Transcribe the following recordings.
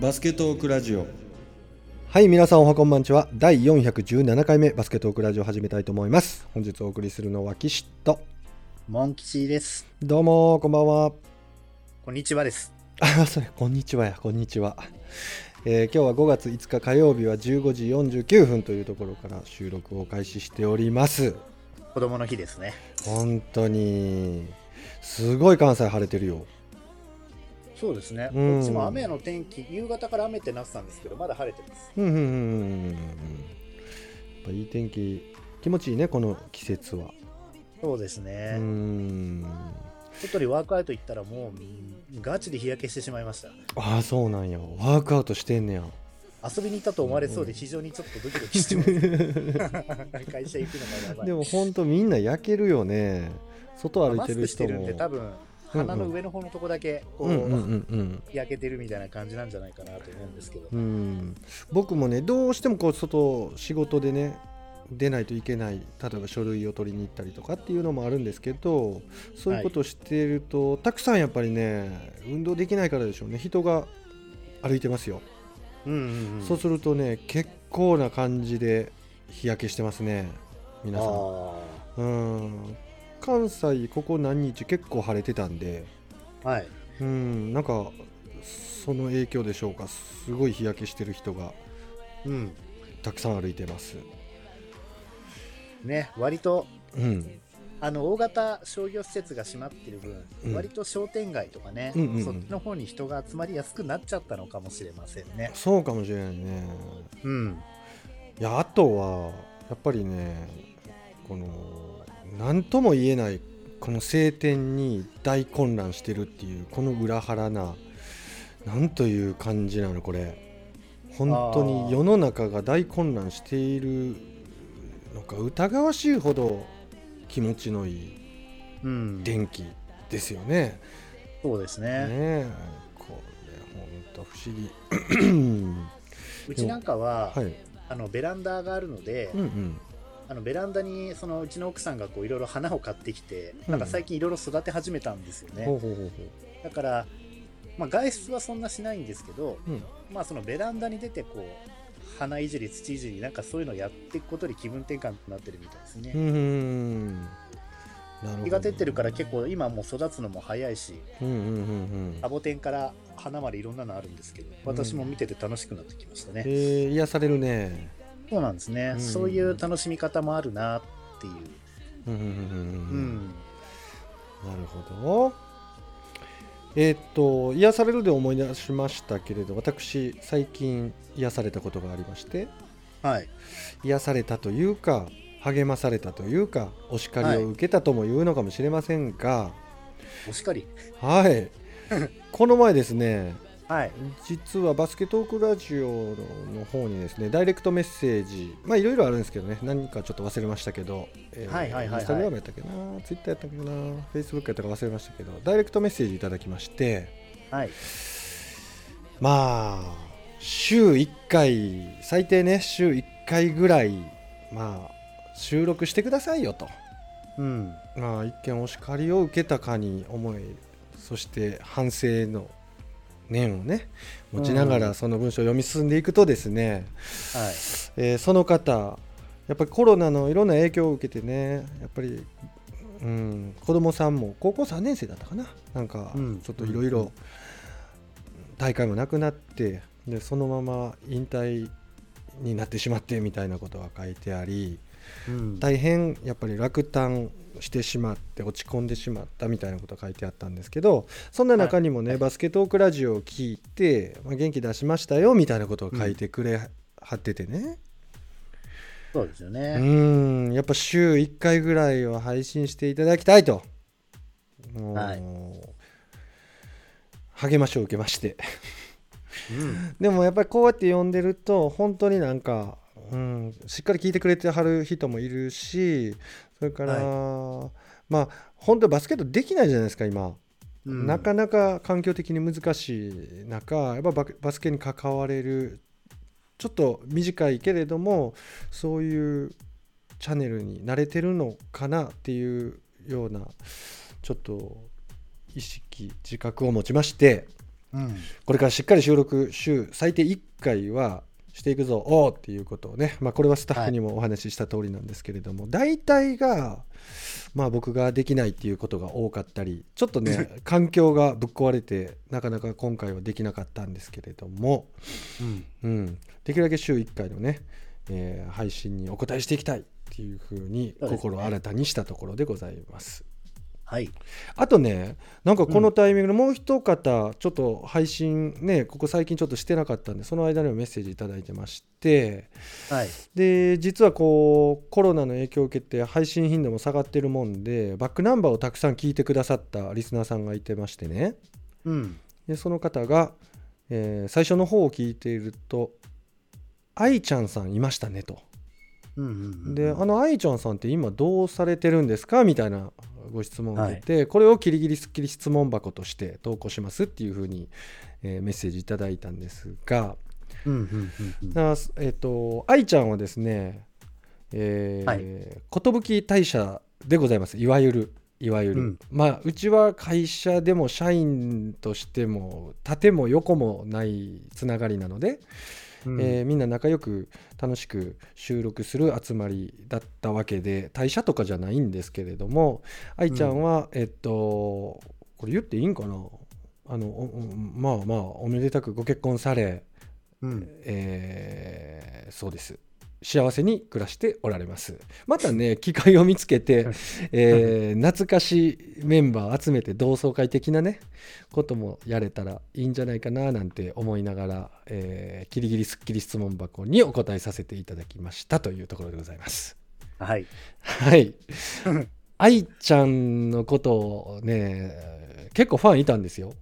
バスケトークラジオ。はい皆さんおはこんばんちは。第417回目バスケットークラジオ始めたいと思います。本日お送りするのは岸と。モン吉です。どうもこんばんは。こんにちはです。あ それこんにちはや。こんにちは、えー今日は5月5日火曜日は15時49分というところから収録を開始しております。子供の日ですね。本当にすごい関西晴れてるよそうですね。うんこっちも雨の天気、夕方から雨ってなってたんですけど、まだ晴れてます。うんうんうんうんうんやっぱいい天気気持ちいいねこの季節はそうですうね。ん外にワークアウト行ったらもううんガチで日焼けしてしまいました。ああそうなんやワークアウトしてんねや遊びに行ったと思われそうで非常にちょっとドキドキしてます。会社行くのがやばい。でも本当みんな焼けるよね外歩いマてる人スクしてるんもで多分鼻の上の方のとこだけこう、うんうんうんうん。日焼けてるみたいな感じなんじゃないかなと思うんですけど。うん。僕もねどうしてもこう外仕事でね出ないといけない例えば書類を取りに行ったりとかっていうのもあるんですけどそういうことをしていると、たくさんやっぱりね運動できないからでしょうね。人が歩いてますよ、うんうんうん。そうするとね結構な感じで日焼けしてますね。皆さん。あうん関西ここ何日結構晴れてたんであ。はい。うんなんかその影響でしょうかすごい日焼けしてる人がうん。たくさん歩いてますね、割とうんあの大型商業施設が閉まってる分、うん割と商店街とかね、うんうんうんそっちの方に人が集まりやすくなっちゃったのかもしれませんね。そうかもしれないねうん。いやあとはやっぱりねこの何とも言えないこの晴天に大混乱してるっていうこの裏腹ななんという感じなのこれ本当に世の中が大混乱しているのか疑わしいほど気持ちのいいうん。天気ですよね。そうですねね。えこれ本当不思議。うちなんかは、はい。あのベランダがあるので、うんうん。あのベランダにそのうちの奥さんがこういろいろ花を買ってきて、うんなんか最近いろいろ育て始めたんですよね。だから、まあ、外出はそんなしないんですけど、う。うん。まあ、そのベランダに出てこう花いじり土いじりなんかそういうのをやっていくことで気分転換になってるみたいですね。うーん。日が照ってるから結構今もう育つのも早いしうんうんうんうんサ。ボテンから花までいろんなのあるんですけど私も見てて楽しくなってきましたね、えー、癒されるね。そうなんですね、うん。そういう楽しみ方もあるなっていう、なるほど。えーっと癒されるで思い出しましたけれど私最近癒されたことがありまして。はい。癒されたというか励まされたというかお叱りを受けたとも言うのかもしれませんが。お叱り。はい、この前ですねはい。実はバスケトークラジオの方にですねダイレクトメッセージまあいろいろあるんですけどね何かちょっと忘れましたけど、えーはいはいはいはい。インスタグラムやったっけなツイッターやったっけなフェイスブックやったか忘れましたけどダイレクトメッセージいただきましてはい。まあ週1回最低ね週1回ぐらいまあ収録してくださいよと。うん。まあ一見お叱りを受けたかに思いそして反省の念をね持ちながうん。らその文章を読み進んでいくとですね、はい。えーその方やっぱりコロナのいろんな影響を受けてねやっぱり、うん、子供さんも高校3年生だったかななんかうん。ちょっといろいろ大会もなくなってでそのまま引退になってしまってみたいなことが書いてありうん大変やっぱり落胆してしまって落ち込んでしまったみたいなことが書いてあったんですけどそんな中にもね、バスケットークラジオを聞いて、まあ、元気出しましたよみたいなことを書いてくれはっててね。そうですようね、ん。やっぱ週1回ぐらいは配信していただきたいと、励ましを受けまして。うん。でもやっぱりこうやって読んでると本当になんか、うん、しっかり聞いてくれてはる人もいるしそれから、まあ本当にバスケットできないじゃないですか今、うん。なかなか環境的に難しい中やっぱババスケに関われるちょっと短いけれどもそういうチャンネルに慣れてるのかなっていうようなちょっと意識自覚を持ちましてうん。これからしっかり収録週最低1回はしていくぞおーっていうことをね、まあ、これはスタッフにもお話しした通りなんですけれども、大体が、まあ、僕ができないっていうことが多かったりちょっとね 環境がぶっ壊れてなかなか今回はできなかったんですけれども、うん。うん、できるだけ週1回のね、えー配信にお答えしていきたいっていうふうに心を新たにしたところでございます。はい。あとね、なんかこのタイミングでもう一方、ちょっと配信ね、ここ最近ちょっとしてなかったんで、その間にもメッセージいただいてまして、はい。で、実はこう、コロナの影響を受けて配信頻度も下がってるもんで、バックナンバーをたくさん聞いてくださったリスナーさんがいてましてね、うん。でその方が、えー最初の方を聞いていると、愛ちゃんさんいましたねと。うんうんうん。で、あの愛ちゃんさんって今どうされてるんですか？みたいなご質問を受けて、これをキリギリスッキリ質問箱として投稿しますっていうふうに、えーメッセージいただいたんですが、うんうんうんうん。だからえっ、と、愛ちゃんはですね、えーはい寿大社でございます。いわゆる。いわゆる、うんまあうちは会社でも社員としても縦も横もないつながりなので、うん。えーみんな仲良く楽しく収録する集まりだったわけで退社とかじゃないんですけれども愛ちゃんは、えっとこれ言っていいんかな？あのまあまあおめでたくご結婚され、うん。えーそうです幸せに暮らしておられます。またね機会を見つけて、えー懐かしいメンバー集めて同窓会的なねこともやれたらいいんじゃないかななんて思いながら、えー、キリギリスッキリ質問箱にお答えさせていただきましたというところでございます。はい。はい。愛ちゃんのことをね結構ファンいたんですよ。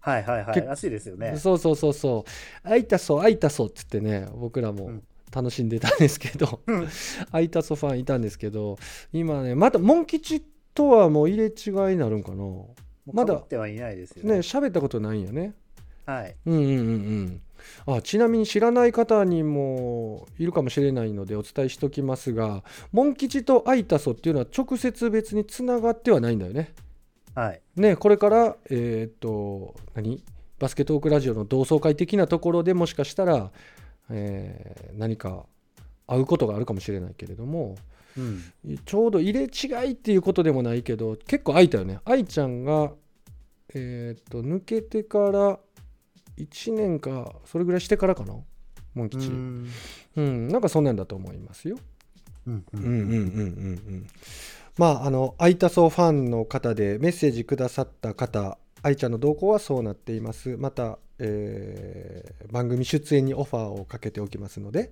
はいはいはい。結らしいですよね。そうそうそうそう。会いたそう会いたそうっつってね僕らもうん楽しんでたんですけど、うん会いたそうファンいたんですけど今ねまたモン吉とはもう入れ違いになるんかなまだ被ってはいないですよねね。喋ったことないんよねはい。うんうんうんうんあちなみに知らない方にもいるかもしれないのでお伝えしときますがモン吉と会いたそうっていうのは直接別につながってはないんだよねはい。ねこれからえーっと何？バスケットークラジオの同窓会的なところでもしかしたら、えー何か会うことがあるかもしれないけれどもうん。ちょうど入れ違いっていうことでもないけど結構空いたよね。愛ちゃんがえーっと抜けてから1年かそれぐらいしてからかな。モンう吉ん。うん。なんかそんなんだと思いますよ。うんううん。んうんうんうんうんまああのアイタソーファンの方でメッセージくださった方愛ちゃん。の動向はそうなっていますまた、えー番組出演にオファーをかけておきますので、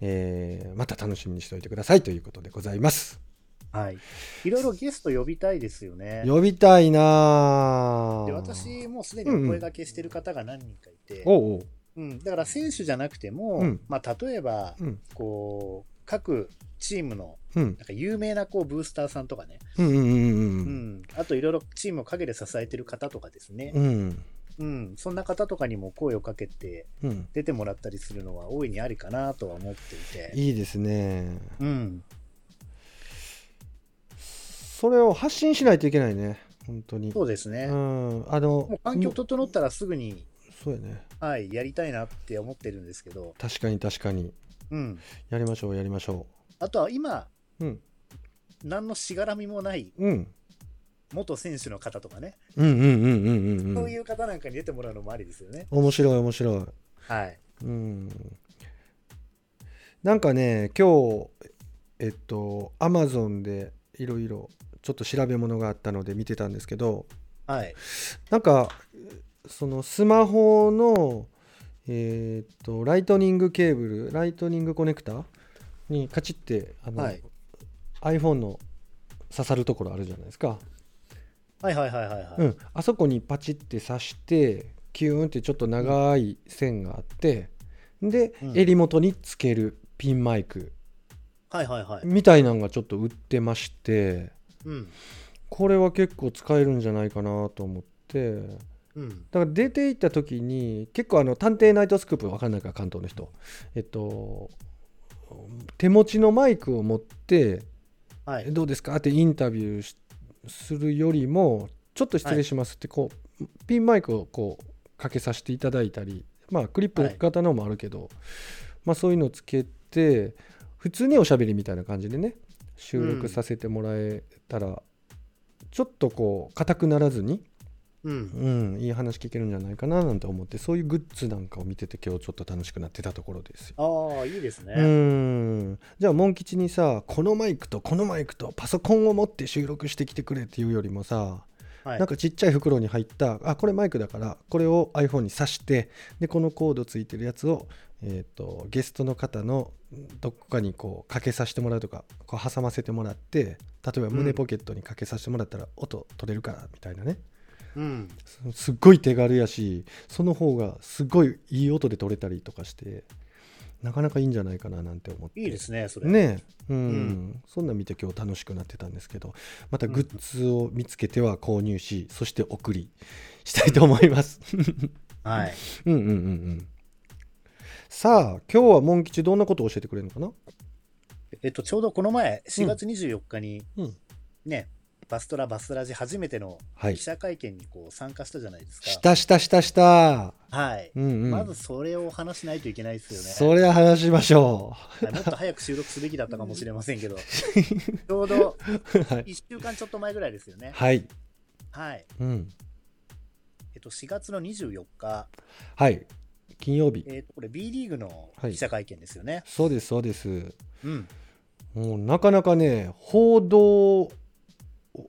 えーまた楽しみにしておいてくださいということでございます。はい。いろいろゲスト呼びたいですよね。呼びたいなでぁ私もうすでにお声掛けしてる方が何人かいて、おうおう。うん、だから選手じゃなくても、うん。まあ、例えば、うん。こう各チームのうん。なんか有名なこうブースターさんとかね、うんうんうんううん。ん、あといろいろチームを陰で支えてる方とかですね、うんうん、そんな方とかにも声をかけてうん。出てもらったりするのは大いにありかなとは思っていて、いいですね。うん、それを発信しないといけないね。本当に。そうですね。うん。あの環境整ったらすぐに、そうやね。はい、やりたいなって思ってるんですけど、確かに確かに。うん、やりましょうやりましょあとは今、ううん。何のしがらみもないうん元選手の方とかね、うんうんうんうんうんうんそういう方なんかに出てもらうのもありですよね。面白い面白いはい。うんなんかね今日えっとアマゾンでいろいろちょっと調べ物があったので見てたんですけどはい。なんかそのスマホのえっとライトニングケーブルライトニングコネクタにカチッてあの、はい iPhone の刺さるところあるじゃないですか、はいはいはいはいはい。うん、あそこにパチって刺してキューンってちょっと長い線があって、で、うん襟元につけるピンマイクはいはいはい。みたいなのがちょっと売ってましてうん。これは結構使えるんじゃないかなと思ってうん。だから出て行った時に結構あの探偵ナイトスクープわかんないから関東の人えっと手持ちのマイクを持ってはい。どうですか？ってインタビューしするよりもちょっと失礼しますってこう、ピンマイクをこうかけさせていただいたりまあクリップ型のもあるけど、まあそういうのつけて普通におしゃべりみたいな感じでね収録させてもらえたら、ちょっとこう硬くならずに、うん。うん、いい話聞けるんじゃないかななんて思ってそういうグッズなんかを見てて今日ちょっと楽しくなってたところですよ。ああ、いいですね。うんじゃあモン吉にさこのマイクとこのマイクとパソコンを持って収録してきてくれっていうよりもさ、はいなんかちっちゃい袋に入ったあこれマイクだからこれを iPhone に挿してでこのコードついてるやつを、えー、とゲストの方のどこかにこうかけさせてもらうとかこう挟ませてもらって例えば胸ポケットにかけさせてもらったら音取れるからみたいなね、うん。すすっごい手軽やしその方がすっごいいい音で撮れたりとかしてなかなかいいんじゃないかななんて思って。いいですね、それ。ねえ。うん、うん。そんなん見て今日楽しくなってたんですけどまたグッズを見つけては購入し、そして送りしたいと思います。はい。うんうんうんうん。さあ今日はモン吉どんなことを教えてくれるのかな？えっと、ちょうどこの前、4月24日に、うん。ね、バストラバスラジ初めてのはい記者会見にこう参加したじゃないですか。したしたしたしたはい。うんうんまずそれをお話しないといけないですよね。それは話しましょはいもっと早く収録すべきだったかもしれませんけど、ちょうどうはい、1週間ちょっと前ぐらいですよね。はいはい。うん、えっと、4月の24日、はい金曜日えっと、これ B リーグのはい記者会見ですよね。そうですそうですうん。もうなかなかね報道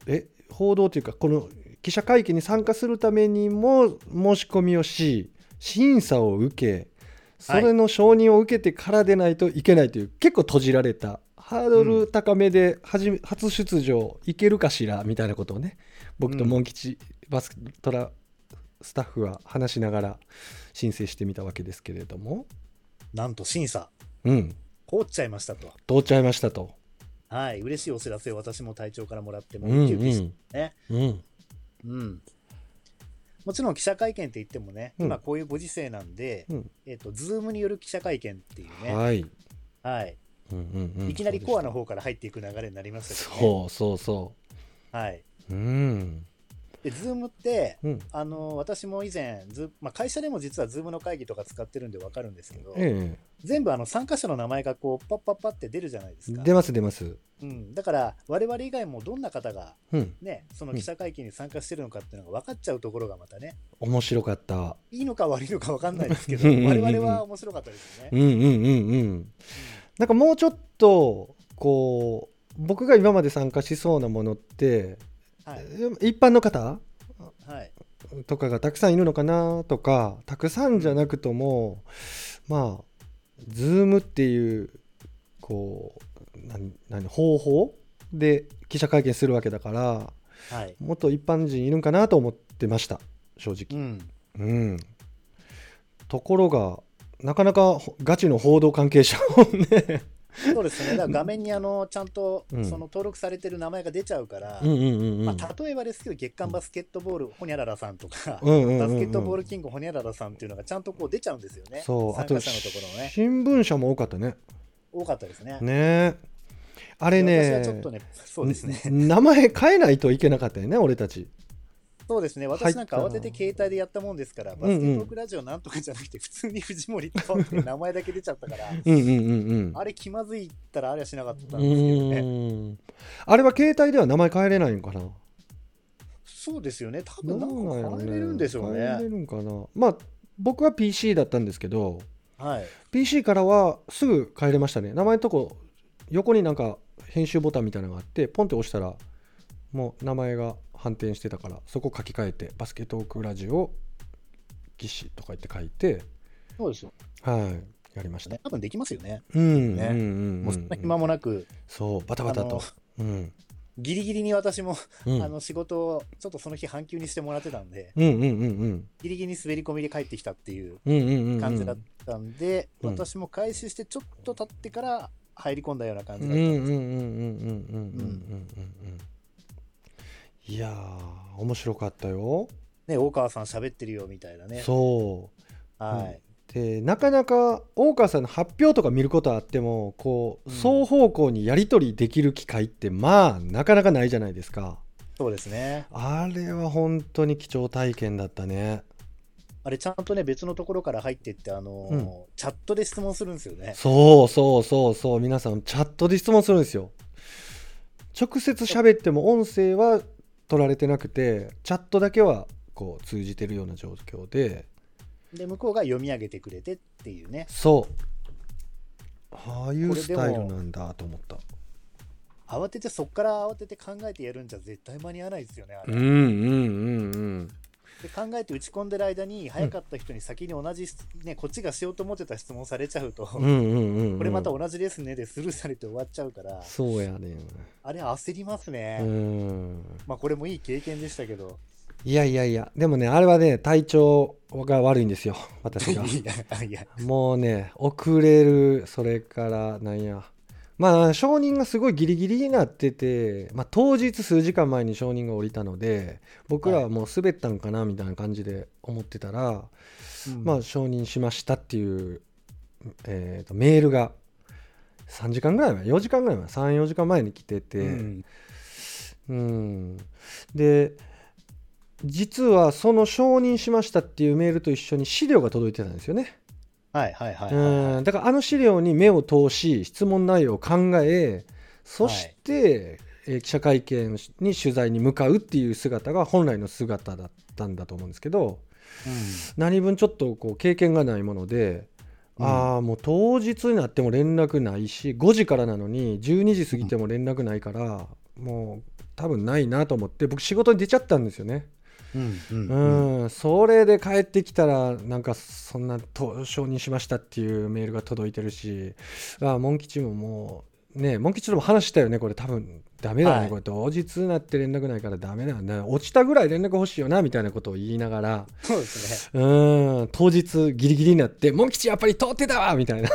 え報道というかこの記者会見に参加するためにも申し込みをし審査を受けそれの承認を受けてからでないといけないという、結構閉じられたハードル高めではじめ初出場いけるかしらみたいなことをね僕とモン吉バストラスタッフは話しながら申請してみたわけですけれども。なんと審査、うん。通っちゃいましたと。通っちゃいましたと。はい。嬉しいお知らせを私も隊長からもらって、もうんううウキウキしてんね。うんうん。もちろん記者会見って言ってもね、うん今こういうご時世なんで、うんえっと、ズームによる記者会見っていうね、はい、はい。うんうんうんいきなりコアの方から入っていく流れになりましたけど、ね、そうそうそはい。ううんで、ズームって、うん。あの私も以前ズ、まあ、会社でも実はズームの会議とか使ってるんで分かるんですけど、え全部あの参加者の名前がこうパッパッパって出るじゃないですか。え出ます出ます。うん、だから、我々以外もどんな方が、うん。ね、その記者会見に参加してるのかっていうのが分かっちゃうところがまたね、面白かった。いいのか悪いのか分かんないですけど、我々は面白かったですよね。うんうんうん。うん。なんかもうちょっとこう僕が今まで参加しそうなものって、はい。一般の方？はい。とかがたくさんいるのかな？とかたくさんじゃなくともまあズームっていうこう何何方法で記者会見するわけだからはい。もっと一般人いるんかなと思ってました正う直。ん。うん、ところがなかなかほガチの報道関係者をね そうですね。だから画面にあの、ちゃんとうんその登録されてる名前が出ちゃうから、例えばですけど、月刊バスケットボール、ホニャララさんとか、うんうんうんうんバスケットボールキング、ホニャララさんっていうのがちゃんとこう出ちゃうんですよね。そうあと参加者のところのね。新聞社も多かったね多かったですね。ねえあれねちょっとね、そうですね。ん名前変えないといけなかったよね俺たちそうですね。私なんか慌てて携帯でやったもんですから、んバスケトークラジオなんとかじゃなくて、普通に藤森とって名前だけ出ちゃったから、うんうんうんうんあれ気まずいったらあれはしなかったうんですけどね。あれは携帯では名前変えれないのかな？そうですよね。多ど分うなんか変えれるんでしょう変えれね。るんかな？まあ僕は PC だったんですけどはい。PC からはすぐ変えれましたね名前のとこ横になんか編集ボタンみたいなのがあってポンって押したらもう名前が反転してたからそこ書き換えてバスケットークラジオ技師とか言って書いてそうですよ。はいやりましたね、多分できますよね。うんねうんもうそんな暇もなく、そうバタバタと。うん。ギリギリに私も、うん。あの仕事をちょっとその日半休にしてもらってたんで、うんうんうんうん。ギリギリに滑り込みで帰ってきたっていううんうんうんうん。感じだったんで、うん。私も開始してちょっと経ってから入り込んだような感うんうんじだったんです。いやー面白かったよね、大川さん喋ってるよみたいなね。そうはい。でなかなか大川さんの発表とか見ることはあってもこううん双方向にやり取りできる機会ってまあなかなかないじゃないですかそうですね。あれは本当に貴重体験だったねあれちゃんとね、別のところから入ってって、あのーうんチャットで質問するんですよね。そうそうそうそう皆さんチャットで質問するんですよ直接喋っても音声は取られてなくてチャットだけはこう通じてるような状況でで、向こうが読み上げてくれてっていうね。そうああいうスタイルなんだと思った慌てて、そっから慌てて考えてやるんじゃ絶対間に合わないですよね、あれ。うんうんうんうんで考えて打ち込んでる間に、早かった人に先に同じ、ね、こっちがしようと思ってた質問されちゃうと、これまた同じですねでスルーされて終わっちゃうから、そうやねあれ焦りますね。うん。まあこれもいい経験でしたけど。いやいやいやでもねあれはね体調が悪いんですよ私 いがやいや、もうね遅れるそれからなんやまあ承認がすごいギリギリになってて、まあ、当日数時間前に承認が下りたので僕らはもう滑ったんかなみたいな感じで思ってたら、うん。まあ承認しましたっていう、えーとメールが3時間ぐらい前4時間ぐらい前34時間前に来てて、うん。うん、で実はその承認しましたっていうメールと一緒に資料が届いてたんですよね。はいはいはいはい、うん。だからあの資料に目を通し質問内容を考えそして、えー記者会見に取材に向かうっていう姿が本来の姿だったんだと思うんですけど何分ちょっとこう経験がないもので、うん。ああもう当日になっても連絡ないし5時からなのに12時過ぎても連絡ないから、もう多分ないなと思って僕仕事に出ちゃったんですよね。うんそれで帰ってきたらなんかそんなと承認しましたっていうメールが届いてるしあモン吉ももうねモン吉とも話したよねこれ多分。ダメだね、はい。これ当日になって連絡ないからダメだ。ね落ちたぐらい連絡欲しいよなみたいなことを言いながら。そうですね。うん当日ギリギリになってモン吉やっぱり通ってたわみたいな。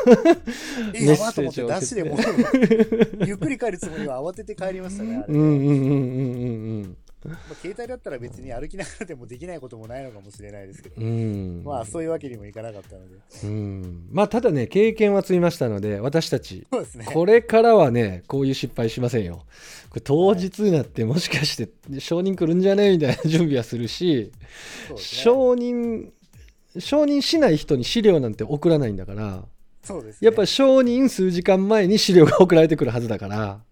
え、やばと思ってダッシュでもうゆっくり帰るつもりは慌てて帰りましたね。うんうんうんうんうんうんまあ、携帯だったら別に歩きながらでもできないこともないのかもしれないですけど、うんまあそういうわけにもいかなかったので。うんまあただね経験は積みましたので私たちね。これからはねこういう失敗しませんよこれ当日になってもしかして承認来るんじゃね？みたいな準備はするし。承認承認しない人に資料なんて送らないんだからね。やっぱ承認数時間前に資料が送られてくるはずだから、はい、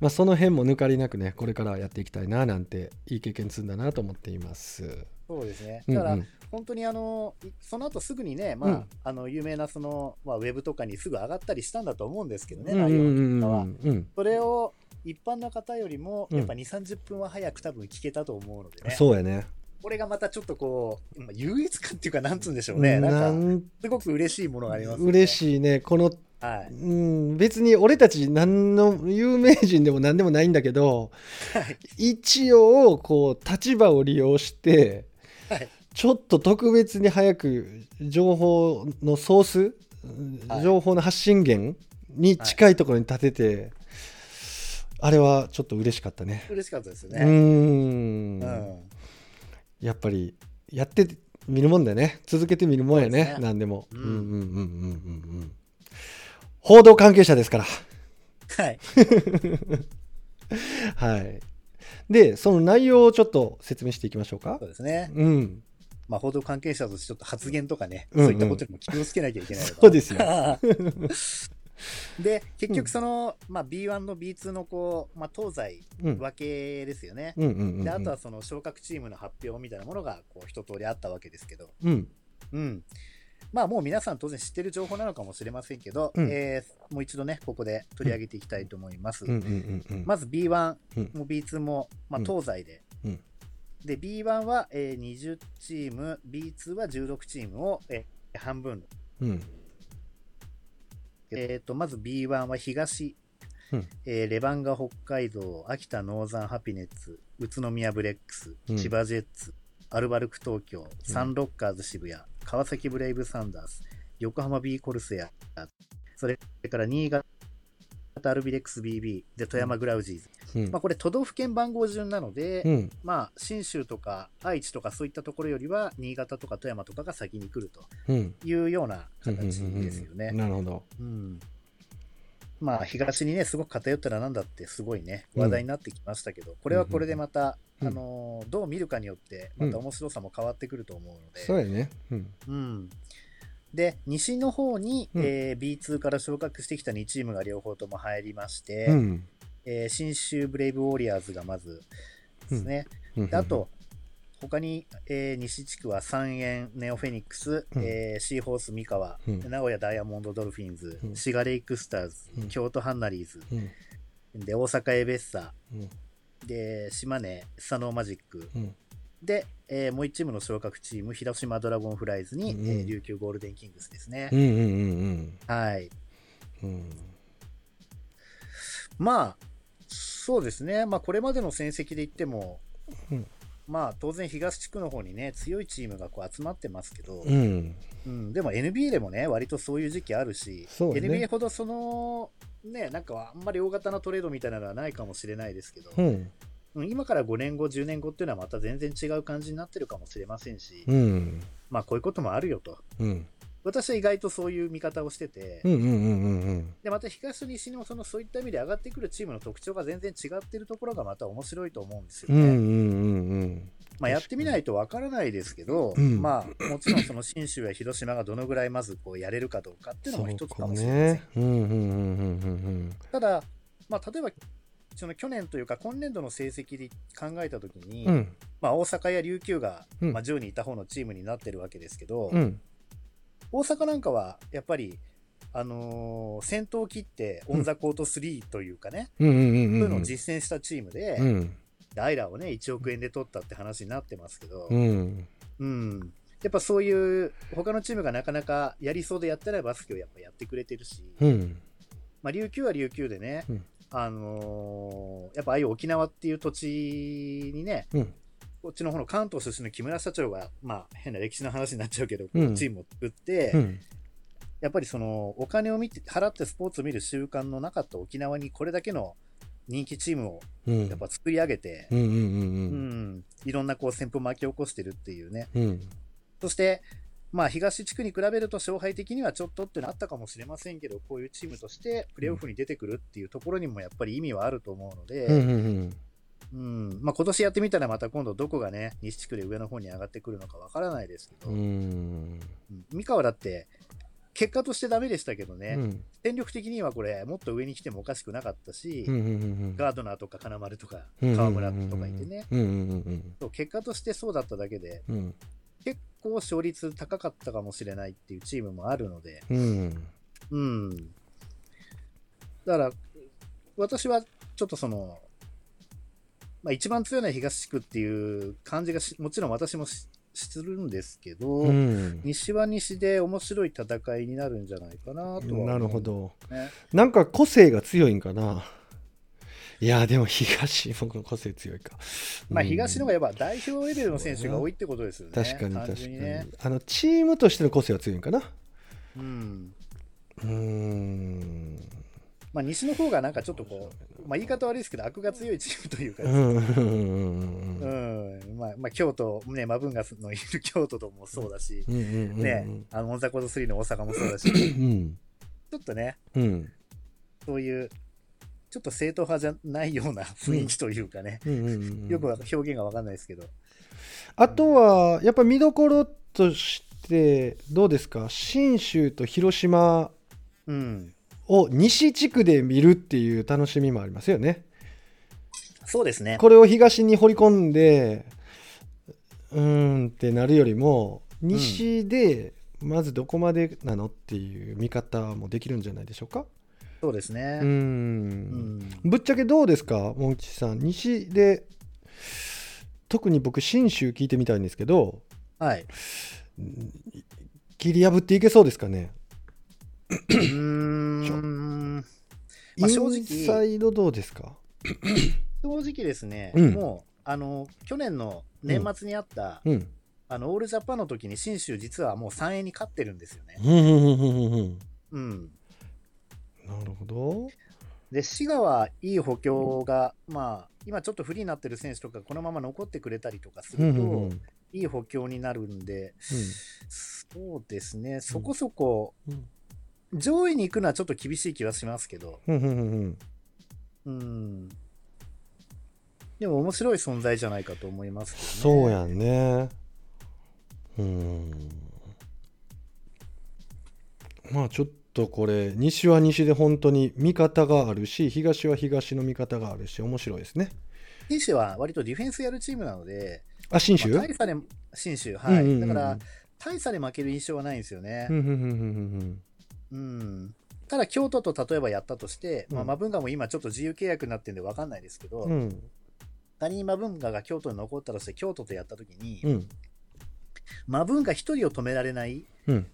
まあ、その辺も抜かりなくねこれからはやっていきたいななんていい経験積んだなと思っています。そうですね。うんだから、うん本当にあの、いその後すぐにね、まあ、うんあの、有名なその、まあ、ウェブとかにすぐ上がったりしたんだと思うんですけどね、内容うんとかは。うんそれを一般の方よりも、うんやっぱ2、30分は早く多分聞けたと思うのでね。そうやね。これがまたちょっとこう、まあ優越感っていうか、なんつうんでしょうね。なんか、すごく嬉しいものがあります、ね。嬉しいねこのはい。うん、別に俺たち何の有名人でも何でもないんだけどはい。一応こう立場を利用してはい。ちょっと特別に早く情報のソース、はい情報の発信源に近いところに立てて、あれはちょっと嬉しかったね。嬉しかったですね。んうん。やっぱりやってみるもんだよね続けてみるもんやねね何でも、ううんん、うんうんうんうんうん報道関係者ですからはい。はい。で、その内容をちょっと説明していきましょうかそう。ですね。うん。まあ、報道関係者としてちょっと発言とかね、うんうんそういったことにも気をつけなきゃいけない そうですよ。で、結局その、まあ、B1 の B2 のこう、まあ、東西うん。分けですよね。うんうんうんうん。で、あとはその昇格チームの発表みたいなものが、こう、一通りあったわけですけど、うん。うん。まあ、もう皆さん当然知ってる情報なのかもしれませんけど、うん。えーもう一度ね、ここで取り上げていきたいと思います。うんうんうんうん。まず B1 うん。も B2 も、まあ、うん。東西で、うん。で B1 は、えー20チーム B2 は16チームを、えー半分、うん。えー、とまず B1 は東、うん。えーレバンガ北海道秋田ノーザンハピネッツ宇都宮ブレックスうん。千葉ジェッツ、アルバルク東京サンロッカーズ渋谷川崎ブレイブサンダース横浜 B コルセアそれから新潟アルビレックス BB で富山グラウジーズ、うんまあ、これ都道府県番号順なので、うん。まあ、信州とか愛知とかそういったところよりは、新潟とか富山とかが先に来るとうん。いうようなうん形ですよね。なるほど。うんまあ、東にね、すごく偏ったらなんだってすごいね、話題になってきましたけど、これはこれでまた、うん。あのどう見るかによって、また面白さも変わってくると思うので、そうやね。うん。うん、で西の方に、うん。えー B2 から昇格してきた2チームが両方とも入りまして、うん。えー新州ブレイブウォリアーズがまずですね、あと、他に、えー西地区は三円ネオフェニックス、うん。えーシーホース三河、うん。名古屋ダイヤモンドドルフィンズ、うん。シガレイクスターズ、うん。京都ハンナリーズ、うん。で大阪エベッサうんで島根スサノーマジック。うん。で、えーもう1チームの昇格チーム広島ドラゴンフライズに、うんえー琉球ゴールデンキングスですね、うんうんうんはい。うんうん。まあそうですね。まあこれまでの戦績で言っても、うんまあ当然東地区の方にね強いチームがこう集まってますけど、うん。うん、でも NBA でもね、割とそういう時期あるし、ね。NBA ほどその、ね、なんかあんまり大型なトレードみたいなのはないかもしれないですけど、うん。うん今から5年後、10年後っていうのはまた全然違う感じになってるかもしれませんし、うん。まあこういうこともあるよと。うん私は意外とそういう見方をしてて、でまた東と西のそのそういった意味で上がってくるチームの特徴が全然違ってるところがまた面白いと思うんですよね。まあ、やってみないとわからないですけど、うん。まあもちろんその信州や広島がどのぐらいまずこうやれるかどうかっていうのも一つかもしれません。ただ、まあ、例えばその去年というか今年度の成績で考えたときに、うん。まあ、大阪や琉球が、うん。まあ、上にいた方のチームになってるわけですけど、うん大阪なんかはやっぱり、あのー先頭を切ってオン・ザ・コート3というかね、そういううんのを実践したチームで、うん。ダイラをね1億円で取ったって話になってますけど、うん。うん。やっぱそういう他のチームがなかなかやりそうでやってないバスケをやっぱやってくれてるし、うん。まあ、琉球は琉球でね、うん。あのーやっぱああいう沖縄っていう土地にね、うんこっちの方の関東出身の木村社長が、まあ、変な歴史の話になっちゃうけど、うん。チームを作って、うん。やっぱりそのお金を見て払ってスポーツを見る習慣のなかった沖縄にこれだけの人気チームをうん。やっぱ作り上げて、いろんなこう旋風を巻き起こしてるっていうね、うん。そして、まあ、東地区に比べると勝敗的にはちょっとってのあったかもしれませんけど、こういうチームとしてプレーオフに出てくるっていうところにもやっぱり意味はあると思うので、うんうんうんまあ、今年やってみたらまた今度どこがね、西地区で上の方に上がってくるのかわからないですけど、うん。うん。三河だって、結果としてダメでしたけどね、うん。戦力的にはこれ、もっと上に来てもおかしくなかったし、うんうんうんガードナーとか金丸とかうん川村とかいてね、結果としてそうだっただけで、うん。結構勝率高かったかもしれないっていうチームもあるので、うん。うん。だから、私はちょっとその、まあ、一番強いのは東地区っていう感じがし、もちろん私もしするんですけど、うん西は西で面白い戦いになるんじゃないかなとはね。なるほ。どね、なんか個性が強いんかないやでも東僕の個性強いかまあ、うん東の方がやっぱ代表レベルの選手が多いってことですよね。単確かに確かに純ね。あのチームとしての個性は強いんかなうん。うーんまあ、西の方がなんかちょっとこう、まあ、言い方悪いですけど、悪が強いチームというか、うんうんうんうん。まあ、まあ、京都、ね、マブンガスのいる京都ともそうだし、ね、あの、オンザコード3の大阪もそうだし、うちんょっとね、うん。そういう、ちょっと正統派じゃないような雰囲気というかね、うんうんうんよくは表現がわかんないですけど、あとはやっぱ見どころとしてどうですか？信州と広島。うん、を西地区で見るっていう楽しみもありますよね。そうですね。これを東に掘り込んでうーんってなるよりも西でまずどこまでなのっていう見方もできるんじゃないでしょうか。そうですねうん。ぶっちゃけどうですかモン吉さん西で特に僕信州聞いてみたいんですけどはい。切り破っていけそうですかねうーん。まあ正直。インサイドどうですか？正直ですね、うん。もう、あの、去年の年末にあった、うん。あの、オールジャパンの時に信州実はもう3円に勝ってるんですよね。なるほど。で、滋賀はいい補強が、まあ、今ちょっとフリーになってる選手とか、このまま残ってくれたりとかすると、うんうんうん。いい補強になるんで、うん。そうですね、そこそこ、うん上位に行くのはちょっと厳しい気はしますけど、うん。でも面白い存在じゃないかと思いますけどね。そうやんねうんまあちょっとこれ西は西で本当に味方があるし東は東の味方があるし面白いですね信州は割とディフェンスやるチームなので、あ信州、まあ大差で、信州、はい。だから、大差で負ける印象はないんですよねうん。うんうんうんうん。ただ、京都と例えばやったとして、まあ、うんマブンガも今ちょっと自由契約になってるんで分かんないですけど、うん。うん仮にマブンガが京都に残ったとして、京都とやったときに、うん。マブンガ一人を止められないっうん。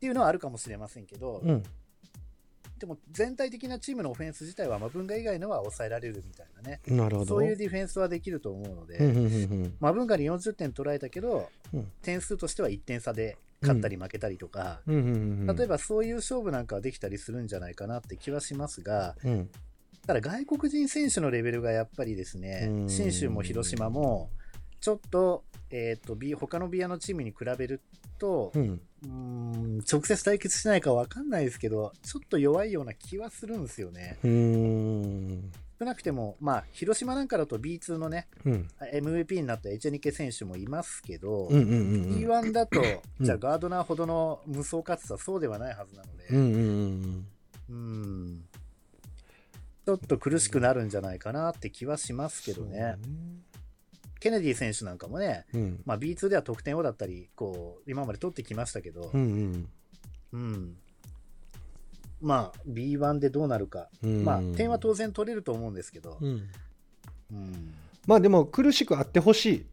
ていうのはあるかもしれませんけど、うん。でも全体的なチームのオフェンス自体はマブンガ以外のは抑えられるみたいなね、なるほど。そういうディフェンスはできると思うので、うんうんうんうん。マブンガに40点取られたけど、うん。点数としては1点差で勝ったり負けたりとか、例えばそういう勝負なんかはできたりするんじゃないかなって気はしますが、うん。ただ外国人選手のレベルがやっぱりですねう、ん。信州も広島も、ちょっと、えっ、と、ビ他のビアのチームに比べると、うん。うーん、直接対決しないかわかんないですけど、ちょっと弱いような気はするんですよね。うーん少なくても、まあ、広島なんかだと B2 のね、うん。MVP になったエチェニケ選手もいますけど、うんうんうんうん。B1 だと、うん。じゃあガードナーほどの無双かつはそうではないはずなので、うんうんうんうん。ちょっと苦しくなるんじゃないかなって気はしますけどね。ケネディ選手なんかもね、うん。まあ、B2 では得点王だったり、こう、今まで取ってきましたけど。う、ん。うん。まあ、B1 でどうなるか。うんまあ、点は当然取れると思うんですけど、うんうん。まあでも苦しくあってほしい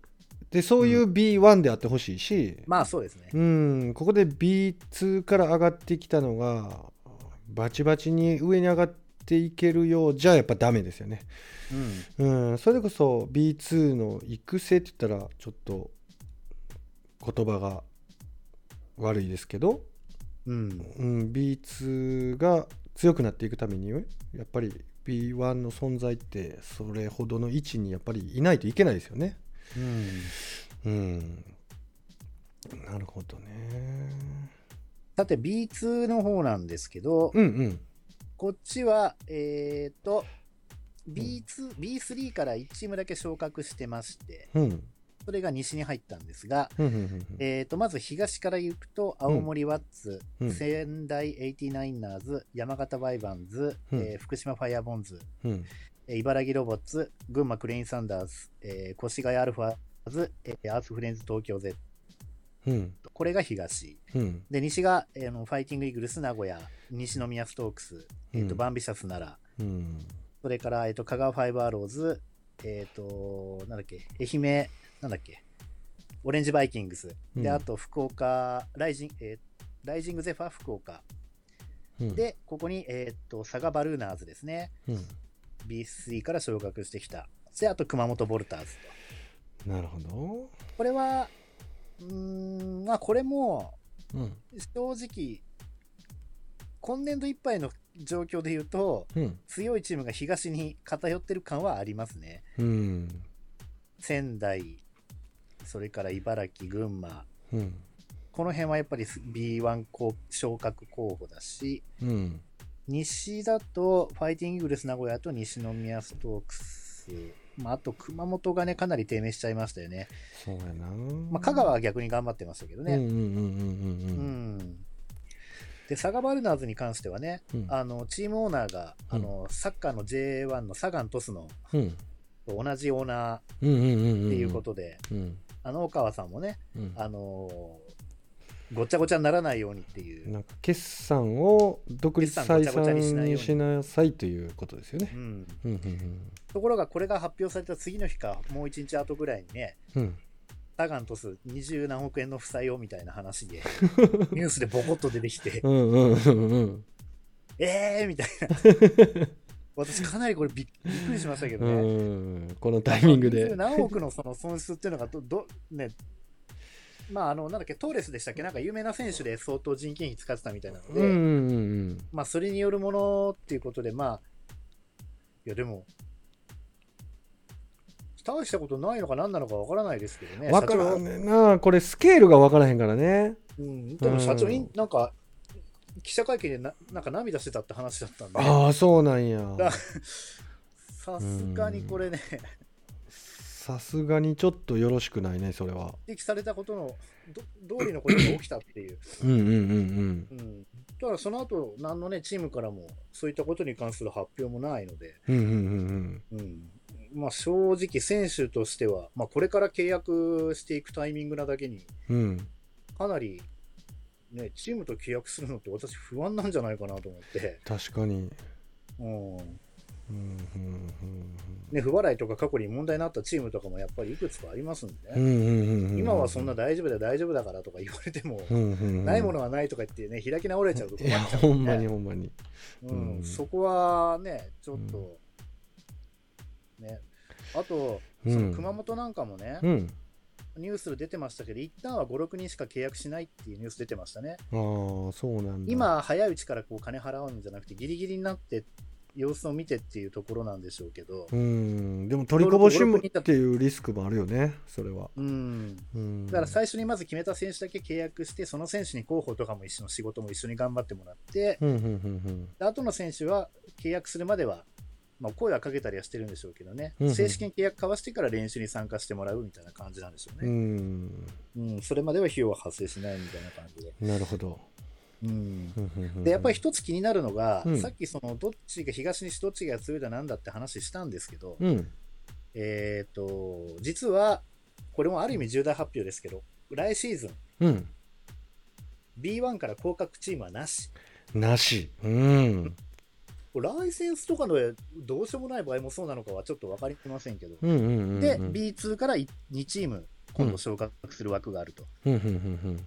でそういう B1 であってほしいし、まあ、そうですね。うん、ここで B2 から上がってきたのがバチバチに上に上がっていけるようじゃやっぱダメですよね。うん。うん、それこそ B2 の育成って言ったらちょっと言葉が悪いですけど、うん。うん、B2 が強くなっていくためにやっぱり B1 の存在ってそれほどの位置にやっぱりいないといけないですよね。うん。うん、なるほどね。さて、B2 の方なんですけど、うんうんこっちは、えっ、と、B2、B3 から1チームだけ昇格してまして、うんそれが西に入ったんですが、えー、とまず東から行くと、青森ワッツ、うん。仙台 89ers、山形バイバンズ、うん。えー福島ファイアボンズ、うん。えー茨城ロボッツ、群馬クレインサンダーズ、えー越谷アルファーズ、えーアースフレンズ東京 Z、うん。これが東。うん。で、西が、えーファイティングイーグルス名古屋、西宮ストークス、えーとうん。バンビシャス奈良、うん。それから、えー、と香川ファイブアローズ、えっ、と、なんだっけ、愛媛、なんだっけ、オレンジバイキングス、うん。で、あと福岡、ライジン、えーライジングゼファー福岡、うん。で、ここに、えっ、と、佐賀バルーナーズですね、うん。B3 から昇格してきた。で、あと熊本ボルターズと。なるほど。これは、うーん、まあ、これも、うん。正直、今年度いっぱいの状況で言うと、うん。強いチームが東に偏ってる感はありますね。うん。仙台、それから茨城、群馬、うんこの辺はやっぱり B1 候昇格候補だし、うん西だとファイティングイーグルス名古屋と西宮ストークス、まあ、あと熊本がね、かなり低迷しちゃいましたよね。そうやな。まあ、香川は逆に頑張ってましたけどね。うんうんうんうんううんん。で、佐賀バルナーズに関してはね、うんあのチームオーナーが、あのサッカーの J1 のサガン鳥栖のうんと同じオーナーっていうことで、うん。あの大川さんもね、うん。あのーごちゃごちゃにならないようにっていう、決算を独立採決算にしないように。算しなさいということですよねところがこれが発表された次の日か、もう1日後ぐらいにね、うん。うんサガン鳥栖20何億円の負債をみたいな話で、ニュースでボコッと出てきて、うんうんうんうん。えーみたいな。私かなりこれびっくりしましたけどうね。ん。このタイミングで。20。何億のその損失っていうのがど、ど、ね、まあ、あの、なんだっけ、トーレスでしたっけ？なんか有名な選手で相当人件費使ってたみたいなので、うんうんうんまあ、それによるものっていうことで、まあ、いや、でも、大したことないのか何なのかわからないですけどね。わからん社ねんな。これスケールがわからへんからね。長うん、でも社長、うん。なんか、記者会見でななんか涙してたって話だったんで、ああそうなんや。だ さすがにこれね、さすがにちょっとよろしくないねそれは。指摘されたことのど通りのことが起きたっていう。うんうんうん。うん、だからその後何のねチームからもそういったことに関する発表もないので、うんうんうんうん。うん。まあ、正直選手としては、まあ、これから契約していくタイミングなだけにうん。かなり、ね、チームと契約するのって私不安なんじゃないかなと思って、確かに。うん。うんうんうんね、不払いとか過去に問題になったチームとかもやっぱりいくつかありますんでね、うんうんうんうん今はそんな大丈夫だ大丈夫だからとか言われても、うんうんうん。ないものはないとか言ってね開き直れちゃうと困っちゃほまうんんでにほんまに。うん。うん。そこはね、ちょっと、ね、あと、うん。その熊本なんかもね、うんニュースで出てましたけど、一旦は5、6人しか契約しないっていうニュース出てましたね。ああそうなんだ。今、早いうちからこう金払うんじゃなくて、ギリギリになって、様子を見てっていうところなんでしょうけど、うん。でも取りこぼしもっていうリスクもあるよねそれは。うん、うん。だから最初にまず決めた選手だけ契約して、その選手に候補とかも一緒の仕事も一緒に頑張ってもらって、うんうんうん。で後の選手は契約するまでは、まあ、声はかけたりはしてるんでしょうけどね、うんうん。正式に契約交わしてから練習に参加してもらうみたいな感じなんでしょううん。うね。ん。うんそれまでは費用は発生しないみたいな感じで。なるほど。うん。でやっぱり一つ気になるのが、うん。さっきそのどっちが東西どっちが強いだなんだって話したんですけど、うん。えっ、と実はこれもある意味重大発表ですけど来シーズン。うん。B1 から降格チームはなし。なし。うんライセンスとかのどうしようもない場合もそうなのかはちょっと分かりませんけど、うんうんうんうん。で B2 から2チーム今度昇格する枠があると、うん。うんうん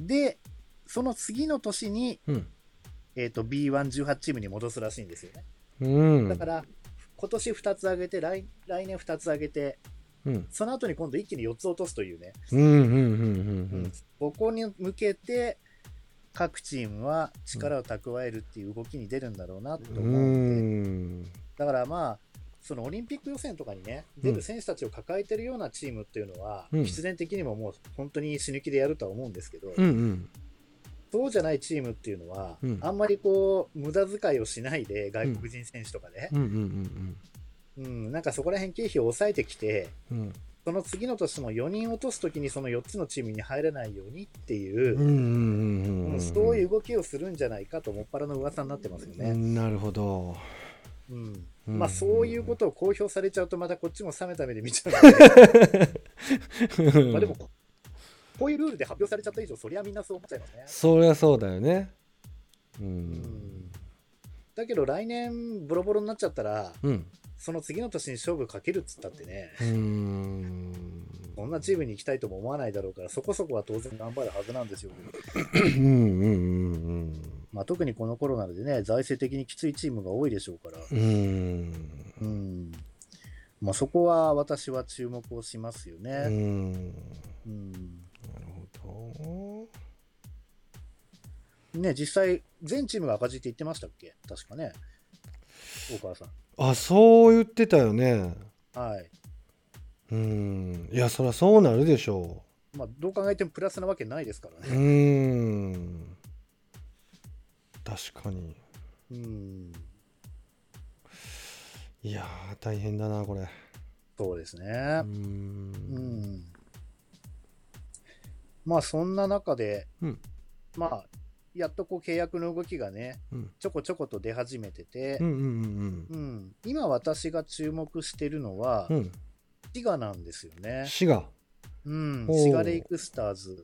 でその次の年に、うん。えー、と B118 チームに戻すらしいんですよね。うん。だから今年2つ上げて来来年2つ上げてうん。その後に今度一気に4つ落とすというね、うんうんうん。うん。ここに向けて各チームは力を蓄えるっていう動きに出るんだろうなとう思うん。だからまあそのオリンピック予選とかにね出る選手たちを抱えてるようなチームっていうのは、うん。必然的にももう本当に死ぬ気でやるとは思うんですけど、うんうん。そうじゃないチームっていうのは、うん。あんまりこう無駄遣いをしないで外国人選手とかね、うん。うん。うん。なんかそこら辺経費を抑えてきてその次の年も4人落とすときにその4つのチームに入れないようにっていう、うんうそういう動きをするんじゃないかともっぱらの噂になってますよね。なるほど。うん。うん。まあそういうことを公表されちゃうとまたこっちも冷めた目で見ちゃうので。まあでもここういうルールで発表されちゃった以上そりゃみんなそう思っちゃいますね。そりゃそうだよね。ううんん。だけど来年ボロボロになっちゃったらうんその次の年に勝負かけるっつったってね。うん。こんなチームに行きたいとも思わないだろうからそこそこは当然頑張るはずなんですよ、うんうんうんまあ、特にこのコロナでね財政的にきついチームが多いでしょうから、うん。うん。まあ、そこは私は注目をしますようね。ん。うん。なるほね実際、全チームが赤字って言ってましたっけ？確かね、大川さん。どあそう言ってたよね。はい。うん。いやそりゃそうなるでしょまあ、どう考えてもプラスなわけないですからううね。ん。確かに。うん、いやー大変だなこれ。そうですね。ううんん。まあそんな中で、うん。まあやっとこう契約の動きがねうん。ちょこちょこと出始めてて今私が注目してるのは、うん。うん滋賀なんですよね。滋賀。うん、滋賀レイクスターズ。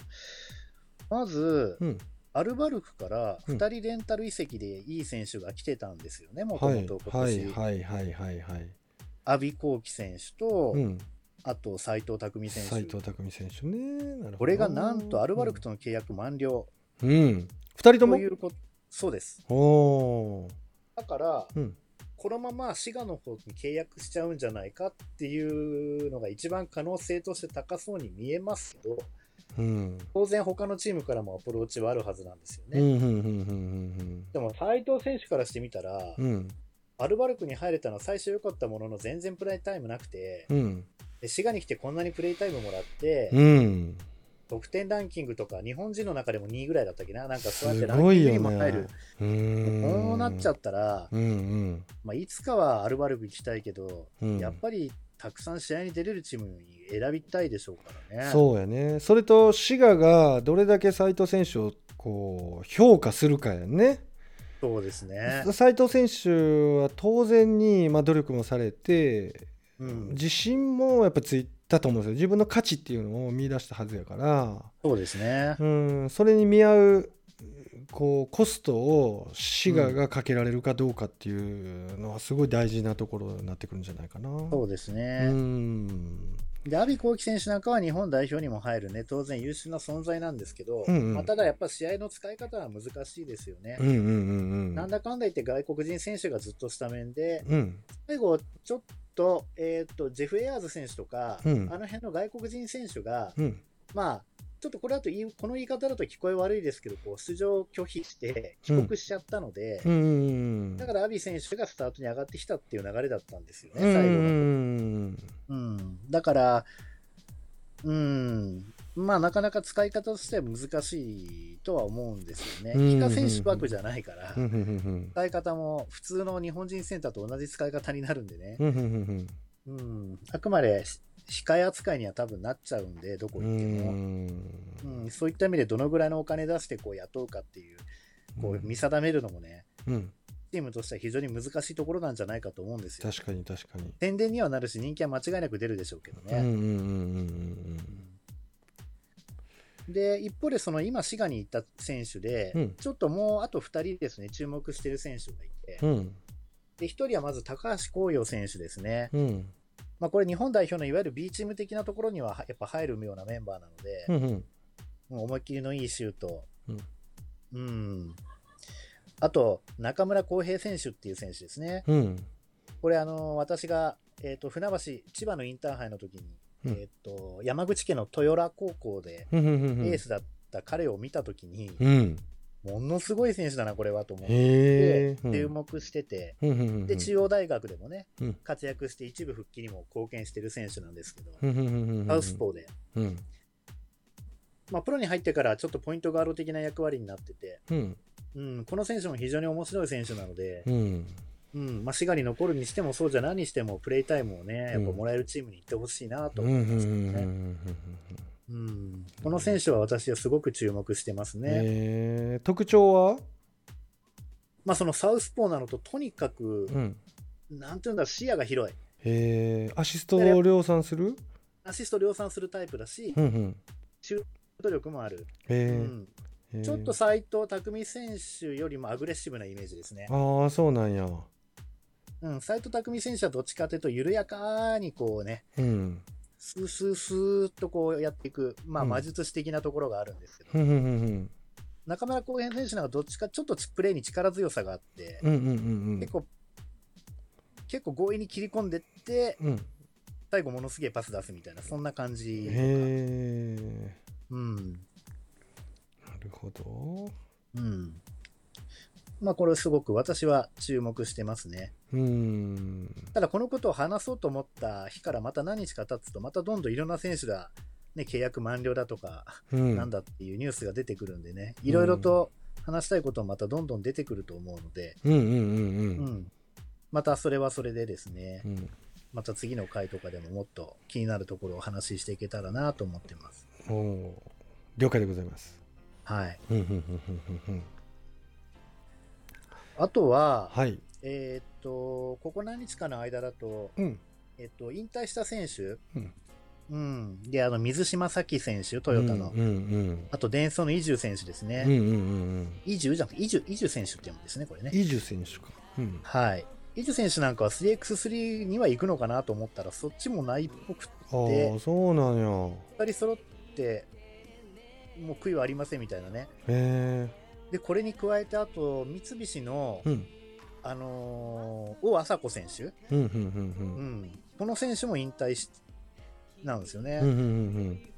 まず、うん。アルバルクからうん。2人レンタル移籍でいい選手が来てたんですよね、もとはい。もと今はい年。はいはいはいはい。阿炎幸輝選手と、うん。あと斎藤匠選斎藤手。匠選手ね。これがなんとアルバルクとの契約満了。うん、うん、2人とも？そうです。おおだから、うん。このまま滋賀の方に契約しちゃうんじゃないかっていうのが一番可能性として高そうに見えますけど、うん。当然他のチームからもアプローチはあるはずなんですよね。でも斉藤選手からしてみたら、うん。うんアルバルクに入れたのは最初良かったものの全然プレイタイムなくて、うん。で滋賀に来てこんなにプレイタイムもらって、うん得点ランキングとか日本人の中でも2位ぐらいだったっけな、なんかそうやっすてランキングにも入る。ね。こうなっちゃったら、うんうん。まあ、いつかはアルバルク行きたいけど、うん。やっぱりたくさん試合に出れるチームに選びたいでしょうからね。そうやね。それと滋賀がどれだけ斉藤選手をこう評価するかやね。そうですね。斉藤選手は当然に、まあ、努力もされてうん、自信もやっぱついたと思うんですよ自分の価値っていうのを見出したはずやからそうですね。うんそれに見合うこうコストを滋賀がかけられるかどうかっていうのはすごい大事なところになってくるんじゃないかな。そうですうね。んで、阿炎幸輝選手なんかは日本代表にも入るね、当然優秀な存在なんですけど、うんうんまあ、ただやっぱ試合の使い方は難しいですよね。うんうんうんうんなんだかんだ言って外国人選手がずっとスタメンで、うん最後、ちょっと、えっ、と、ジェフ・エアーズ選手とか、うん。あの辺の外国人選手が、うん。まあ、ちょっとこれだとこの言い方だと聞こえ悪いですけど、こう出場拒否して帰国しちゃったので、うんうんだから阿炎選手がスタートに上がってきたっていう流れだったんですよね、うん最後の。うんうん、だから、うん、まあ、なかなか使い方としては難しいとは思うんですよね。うん非化選手枠じゃないから、うんうんうん使い方も普通の日本人センターと同じ使い方になるんでね、うんうんうん、あくまで控え扱いには多分なっちゃうんで、どこう行っても。んうん、そういった意味でどのぐらいのお金出してこう雇うかっていう、こう見定めるのもね、うんチームとしては非常に難しいところなんじゃないかと思うんですよ。確かに確かに。宣伝にはなるし、人気は間違いなく出るでしょうけどね。うんうんうんうんで、一方で、その今、滋賀に行った選手で、うん。ちょっともうあと2人ですね、注目している選手がいて、うん。うんで1人はまず高橋光陽選手ですね、うん。まあ、これ、日本代表のいわゆる B チーム的なところにはやっぱ入るようなメンバーなので、うんうん。もう思いっきりのいいシュート、うん。うん。あと、中村航平選手っていう選手ですね、うん。これ、あの私が、えー、と船橋、千葉のインターハイの時に、うん。えー、と山口県の豊良高校でエースだった彼を見た時に、うん。ものすごい選手だな、これはと思って。注目してて、うんで、中央大学でもね、うん。活躍して一部復帰にも貢献してる選手なんですけど、うんうんうんうんサウスポーで、うん。まあ、プロに入ってからちょっとポイントガード的な役割になってて、うん。うん、この選手も非常に面白い選手なのでう、ん。うんまあ、滋賀に残るにしてもそうじゃ何にしてもプレイタイムをね、やっぱもらえるチームに行ってほしいなと思いますけどね。この選手は私はすごく注目してますね。えー特徴は？まあ、そのサウスポーなのと、とにかく、うん。なんていうんだ視野が広い。えー。アシストを量産する？アシスト量産するタイプだしう、んうん。シュート力もある。えー。うん。えー。ちょっと斎藤匠選手よりもアグレッシブなイメージですね。ああそうなんやうん、斎藤匠選手はどっちかというと、緩やかにこうね、うんスースースーっとこうやっていく、まあ、うん魔術師的なところがあるんですけど、うん中村浩平選手なんかどっちかちょっとプレーに力強さがあって、うんうんうんうん結構、結構強引に切り込んでって、うん最後ものすげえパス出すみたいな、そんな感じ。へえうん。なるほどうん。まあ、これすごく私は注目してますね。うん。ただこのことを話そうと思った日からまた何日か経つと、またどんどんいろんな選手が、ね、契約満了だとか、うん。なんだっていうニュースが出てくるんでね、いろいろと話したいこともまたどんどん出てくると思うので、うんうんうんううん。ん、またそれはそれでですね。う、ん。また次の回とかでももっと気になるところをお話ししていけたらなと思ってます。おー了解でございます。はい。うんうんうんうんうん。あとは、はいえーっと、ここ何日かの間だと、うん。えっと、引退した選手、うん。うん、で、あの、水島咲選手、トヨタの、うんうんあと、デンソーのイジュ選手ですね。うんうんうんうん。イジュじゃなくて、イジュ、イジュ選手って読むんですね、これね。イジュ選手か。うん。はい。イジュ選手なんかは 3x3 には行くのかなと思ったら、そっちもないっぽくて、ああそうなんや。2人揃って、もう悔いはありませんみたいなね。へで、これに加えて、あと、三菱の、えうんあのー、王麻子選手、この選手も引退し、なんですよね。うんうんうん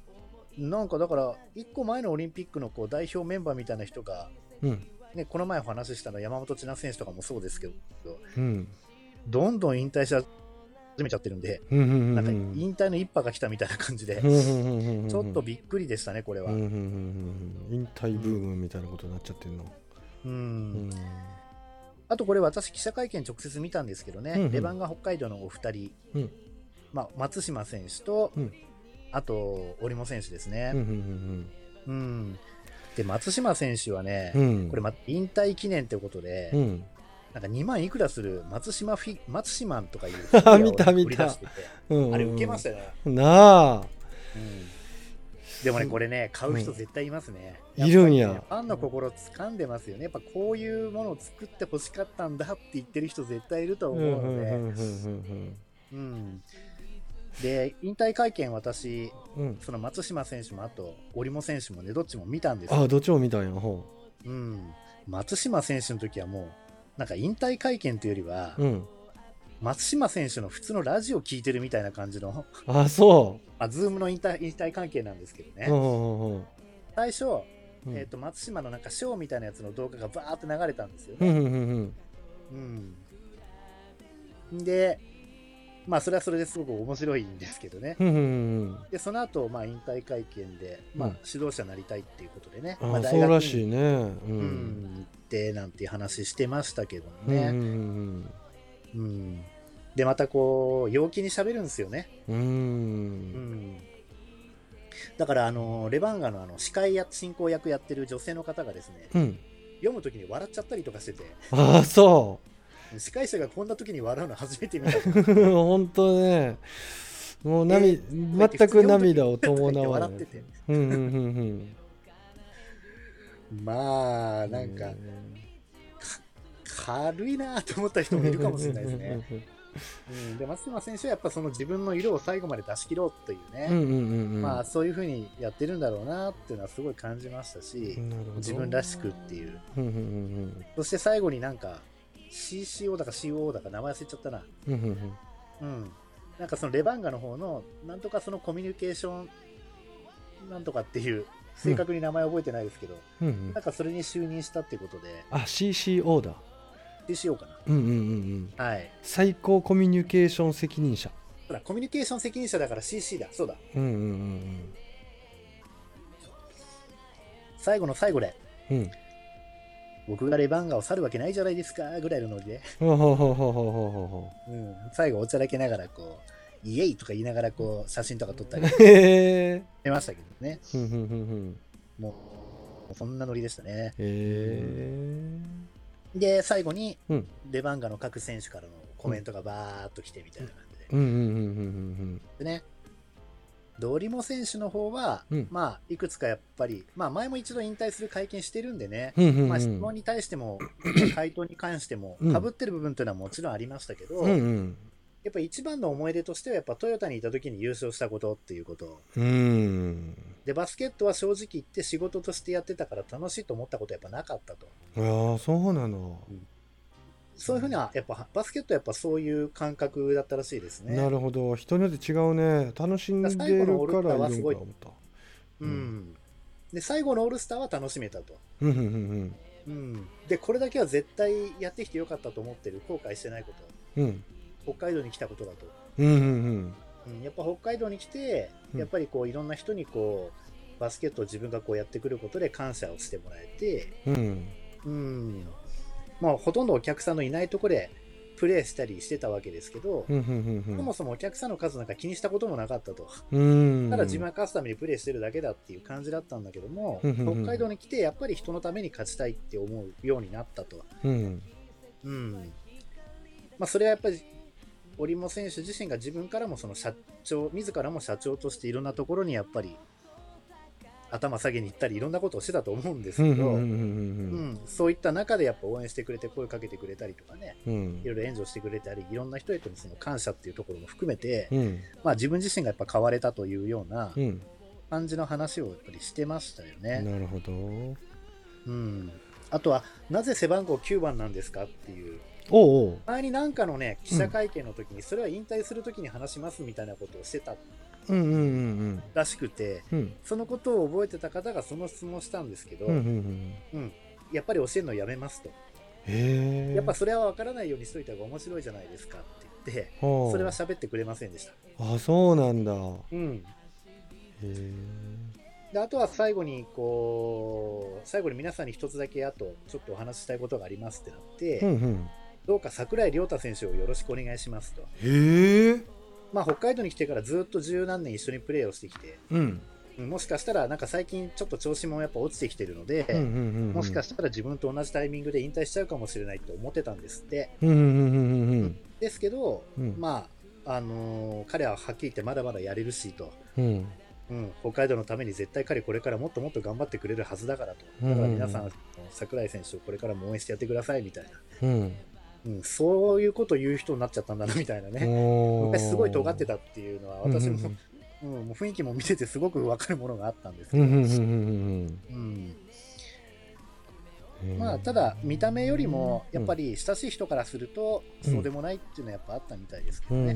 なんかだから、1個前のオリンピックのこう代表メンバーみたいな人が、うん。うんね、この前お話ししたの山本千奈選手とかもそうですけど、うん。どんどん引退し始めちゃってるんで、うんうんうんなんか引退の一派が来たみたいな感じで、ちょっとびっくりでしたね、これは。うんうんうんうん。引退ブームみたいなことになっちゃってんの。ううんんあとこれ、私、記者会見直接見たんですけどね、うんうん。レバンガ北海道のお二人、うん。まあ、松島選手と、うん。あと、織茂選手ですうんね。うん。で、松島選手はね、これ、ま、引退記念ということで、うん。なんか2万いくらする松島フィ、松島とかいう 見たあれ受けましたよね。なあ。うんでもね、これね、買う人絶対いますね。いるんやファンの心掴んでますよね。やっぱこういうものを作って欲しかったんだって言ってる人絶対いるとうん思うので、うんうんうんうん。で、引退会見、私、うんうんその松島選手もあと、織茂選手もね、どっちも見たんですよ。あどっちも見たんやほうん。松島選手の時はもう、なんか引退会見というよりは、ううん松島選手の普通のラジオ聞いてるみたいな感じの、あそあ、ズームの引退引退関係なんですけどね。ううんうんうん最初、うんえっ、と、松島のなんかショーみたいなやつの動画がバーって流れたんですよね。うんうんうんうん。で、まあ、それはそれですごく面白いんですけどね。うんうんうんで、その後、まあ、引退会見で、まあうん、指導者になりたいっていうことでね。まああ、そうらしいにねううんん、行って、なんていう話してましたけどね。うんうんうん。で、またこう、陽気に喋るんですよね。うん。ううん。ん。だから、あの、レバンガのあの、司会や、進行役やってる女性の方がですね、うん。読むときに笑っちゃったりとかしてて、あそ司会者がこんなときに笑うの初めて見た。う 本当ね。もう涙、全く涙を伴わない。笑ってて。うんうんうん まあ、うんなん。か、軽いなと思った人もいるかもしれないですね。うん、で松島選手はやっぱその自分の色を最後まで出し切ろうというね、うんうんうんうん。まあそういうふうにやってるんだろうなっていうのはすごい感じましたし、自分らしくっていう。うんうんうんそして最後になんか CCO だか COO だか名前忘れちゃったな。うん。なんかそのレバンガの方の、なんとかそのコミュニケーションなんとかっていう、正確に名前覚えてないですけど、うん。うんなんかそれに就任したっていうことで、あ CCO だ CCO かな。うんうんうんうんはい。最高コミュニケーション責任者ほら、コミュニケーション責任者だから CC だ。そうだ。うんうんうん最後の最後で、うんうん僕がレバンガを去るわけないじゃないですか、ぐらいのノリで、ほうほうほうほうほうほうほうん、最後おちゃらけながら、こう、イエイとか言いながら、こう、写真とか撮ったりしてましたけどね。うんうんうんうんもう、そんなノリでしたね。へえで、最後に、うん。レバンガの各選手からのコメントがバーっと来てみたいな感じで。うん。うん。うん。うん。うん。でね、ドリモ選手の方は、うん。まあ、いくつかやっぱり、まあ、前も一度引退する会見してるんでね、うん。うん。うん。まあ、質問に対しても、回答に関しても、うん。かぶってる部分というのはもちろんありましたけど、うん。うん。やっぱ一番の思い出としては、やっぱトヨタにいた時に優勝したことっていうこと。うんで、バスケットは正直言って仕事としてやってたから楽しいと思ったことはやっぱなかったと。ああそうなのそういうふうな、やっぱバスケットはやっぱそういう感覚だったらしいですね。なるほど人によって違うね楽しんでるからいるんか思ったうん。で、最後のオールスターは楽しめたと。うんうんうんうん。で、これだけは絶対やってきてよかったと思ってる、後悔してないこと。うん北海道に来たことだと。うんうんうんうん、やっぱ北海道に来て、うん。やっぱりこういろんな人にこうバスケットを自分がこうやってくることで感謝をしてもらえて、うん。うん、まあほとんどお客さんのいないところでプレーしたりしてたわけですけど、そもそもお客さんの数なんか気にしたこともなかったと。うん。ただ自分が勝つためにプレーしてるだけだっていう感じだったんだけども、北海道に来てやっぱり人のために勝ちたいって思うようになったと。うん。うん。まあそれはやっぱり、織茂選手自身が自分からもその社長、自らも社長としていろんなところにやっぱり頭下げに行ったりいろんなことをしてたと思うんですけど、そういった中でやっぱ応援してくれて声かけてくれたりとかね、うん。いろいろ援助してくれたり、いろんな人へとのその感謝っていうところも含めて、うん。まあ自分自身がやっぱ変われたというようなうん。感じの話をやっぱりしてましたよね。なるほど。うん。あとは、なぜ背番号9番なんですかっていうおう前になんかのね、記者会見の時に、それは引退する時に話しますみたいなことをしてた。うんうんうんらしくて、うん。うんそのことを覚えてた方がその質問をしたんですけど、うんうんうんやっぱり教えるのやめますと。へえ。やっぱそれは分からないようにしといた方が面白いじゃないですかって言って、そそれは喋ってくれませんでした。あそうなんだ。へうん。え。であとは最後に、こう、最後に皆さんに一つだけあと、ちょっとお話ししたいことがありますってなって、うんうんどうか桜井亮太選手をよろしくお願いしますと。へえまあ、北海道に来てからずっと十何年一緒にプレーをしてきて、うんうんもしかしたらなんか最近ちょっと調子もやっぱ落ちてきてるので、うんうんうんうんもしかしたら自分と同じタイミングで引退しちゃうかもしれないって思ってたんですって。うんうんうんうんですけど、うんまあ、あのー彼ははっきり言ってまだまだやれるしと。うんうん、北海道のために絶対彼これからもっともっと頑張ってくれるはずだからと。うんだから皆さん、櫻井選手をこれからも応援してやってくださいみたいな。うんうん、そういうことを言う人になっちゃったんだなみたいなね。昔すごい尖ってたっていうのは私も、うんもう雰囲気も見ててすごく分かるものがあったんですけど、うんまあ、ただ見た目よりもやっぱりり親しい人からするとうん。そうでもないっていうのはやっぱあったみたいですけどね、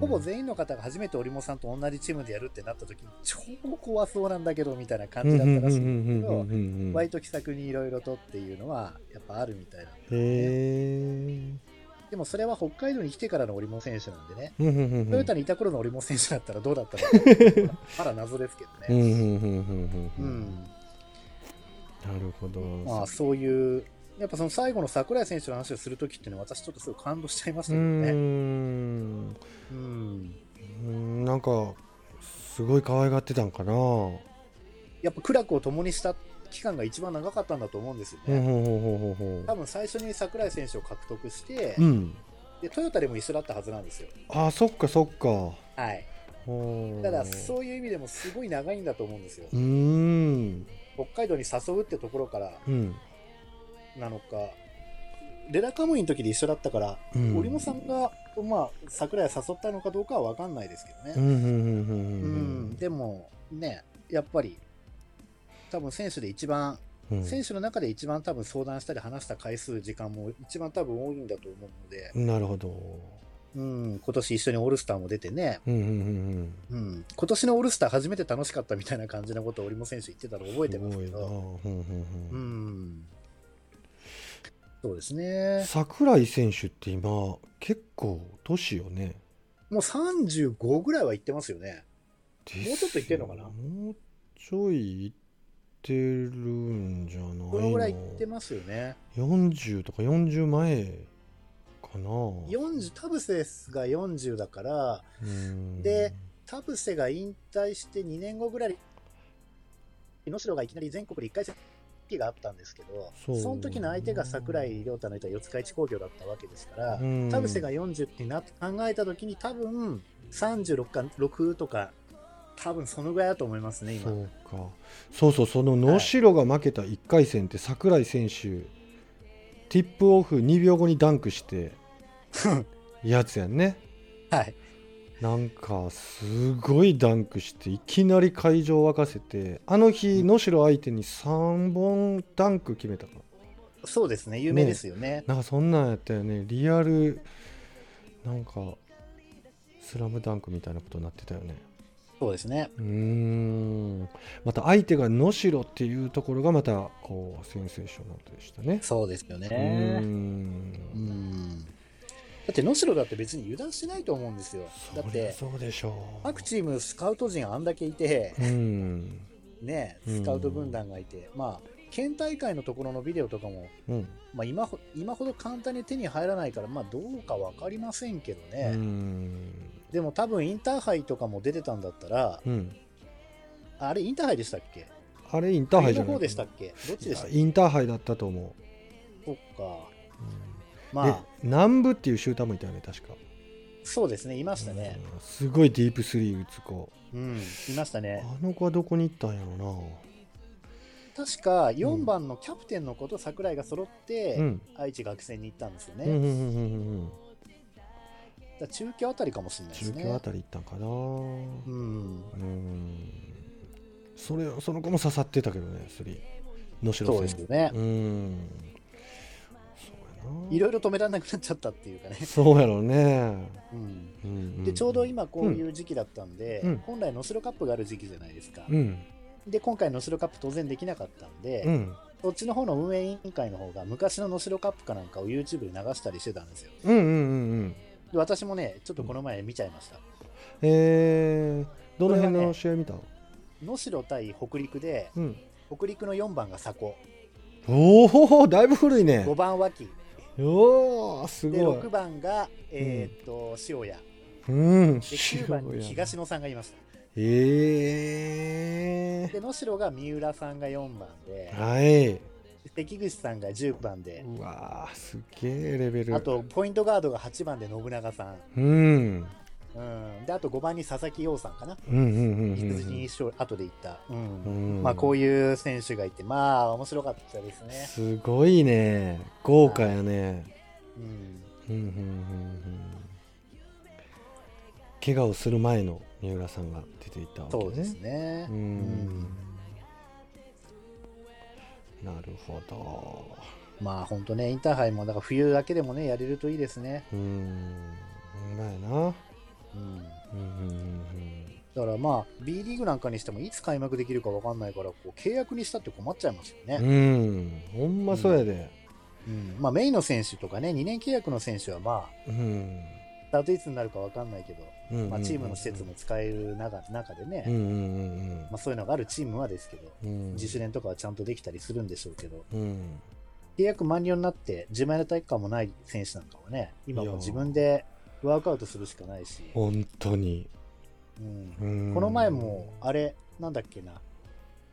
ほぼ全員の方が初めて織茂さんと同じチームでやるってなった時に超怖そうなんだけどみたいな感じだったらしいんだけどん。割と気さくにいろいろとっていうのはやっぱあるみたいなへえでもそれは北海道に来てからの織茂選手なん。でねうん。うん。うん。うん。トヨタにいた頃の織茂選手だったらどうだったのかまだ謎ですけどね。うん。うん。うん。うん。うん。ううん。んなるほどまあ、そういう、やっぱその最後の櫻井選手の話をするときっていうのは、私ちょっとすごい感動しちゃいましたけどね。んうん。うんなんかすごい可愛がってたんかなやっぱ苦楽を共にした期間が一番長かったんだと思うんですよね。ほうほうほうほうほうほ多分最初に櫻井選手を獲得して、ううんで、トヨタでも一緒だったはずなんですよ。あそっかそっかはい。ただ、そういう意味でもすごい長いんだと思うんですよう。ーん北海道に誘うってところからうん。なのか、レラカムイの時で一緒だったから、うん。織茂さんが、まあ、櫻井を誘ったのかどうかは分かんないですけどね。うんうんうんうんううんん、でもね、やっぱり、多分選手で一番、うん。選手の中で一番多分相談したり話した回数、時間も一番多分多いんだと思うので、なるほどうん、今年一緒にオールスターも出てね、うんうんうんうん、今年のオールスター初めて楽しかったみたいな感じのことを織茂選手言ってたの覚えてますけど、うんうん。んん、そうですね、桜井選手って今結構年よね。もう35ぐらいは行ってますよね。もうちょっといってんのかな？もうちょいいってるんじゃないの？このぐらい行ってますよね。40とか40前かな。40、田臥が40だから、うん。で田臥が引退して2年後ぐらい能代がいきなり全国で1回戦があったんですけどその時の相手が櫻井亮太のいた四日市工業だったわけですからうん。田臥が40ってな考えた時に多分36か6とか多分そのぐらいだと思いますね今。そうか。そうそうその能代が負けた1回戦って桜井選手ティップオフ2秒後にダンクして やつやんね。はい。なんかすごいダンクしていきなり会場を沸かせてあの日能代相手に3本ダンク決めたかそうですね。有名ですよね。なんかそんなんやったよね。リアルなんかスラムダンクみたいなことになってたよね。そうですね。うーん。また相手が能代っていうところがまたこうセンセーショナルでしたね。そうですよね。ん。うんだって能代だって別に油断しないと思うんですよ。だってそうでしょう。各チームスカウト陣あんだけいてうん。ね、うんスカウト軍団がいて、まあ、県大会のところのビデオとかも、うん。まあ、今ほ今ほど簡単に手に入らないから、まあ、どうか分かりませんけどうね、ん。でも多分インターハイとかも出てたんだったら、うん。あれ、インターハイでしたっけ？あれインターハイじゃない。冬の方でしたっけ？どっちでしたインターハイだったと思う、そっか。うんまあ、で南部っていうシューターもいたよね確か。そうですね、いましたね。うんすごいディープスリー打つ子。うん、いましたね。あの子はどこに行ったんやろ確か4番のキャプテンの子と櫻井が揃って、なうん。愛知学生に行ったんですよね。うんうんうんうんうんだ中京あたりかもしれないですね。中京あたり行ったんかな。うん。うん。それその子も刺さってたけどねスリー。能代そうですよね。うんいろいろ止められなくなっちゃったっていうかね。そうやろうね、うん。うんうんでちょうど今こういう時期だったんで、うん。本来能代カップがある時期じゃないですか、うん。で今回能代カップ当然できなかったんで、うん。そっちの方の運営委員会の方が昔の能代カップかなんかを YouTube で流したりしてたんですよ。うんうんうんうん。で私もねちょっとこの前見ちゃいました、えー、どの辺の試合見た、能代対北陸でうん。北陸の4番が佐古。おおだいぶ古いね。5番脇おおすでごい。6番が、えーっと塩谷うん。で9番に東野さんがいました。ええで、能代が三浦さんが4番で、はい。関口さんが10番で、うわーすげえレベル。あと、ポイントガードが8番で信長さん。うんうん、で、あと5番に佐々木陽さんかな。うんうんうん羊に後で行った。うん。うん。まあ、こういう選手がいて、まあ、面白かったですね。すごいね。豪華やね。うん。うんうんうんうん。怪我をする前の三浦さんが出ていたわけね。そうですね。ううんん。なるほど。まあ、本当ね、インターハイも、だから冬だけでもね、やれるといいですね。うん。ほんまやなだからまあ、B リーグなんかにしても、いつ開幕できるか分かんないから、こう契約にしたって困っちゃいますようんね。うん。ほんまそうやで。うん。まあ、メインの選手とかね、2年契約の選手は、まうん。あ、あといつになるか分かんないけど、うんうんまあ、チームの施設も使える中中でね、うんうんうんまあ、そういうのがあるチームはですけど、うん。自主練とかはちゃんとできたりするんでしょうけど、うん。契約満了になって、自前の体育館もない選手なんかはね、今もう自分でワークアウトするしかないし、本当に。うん。うん。この前も、あれ、なんだっけな、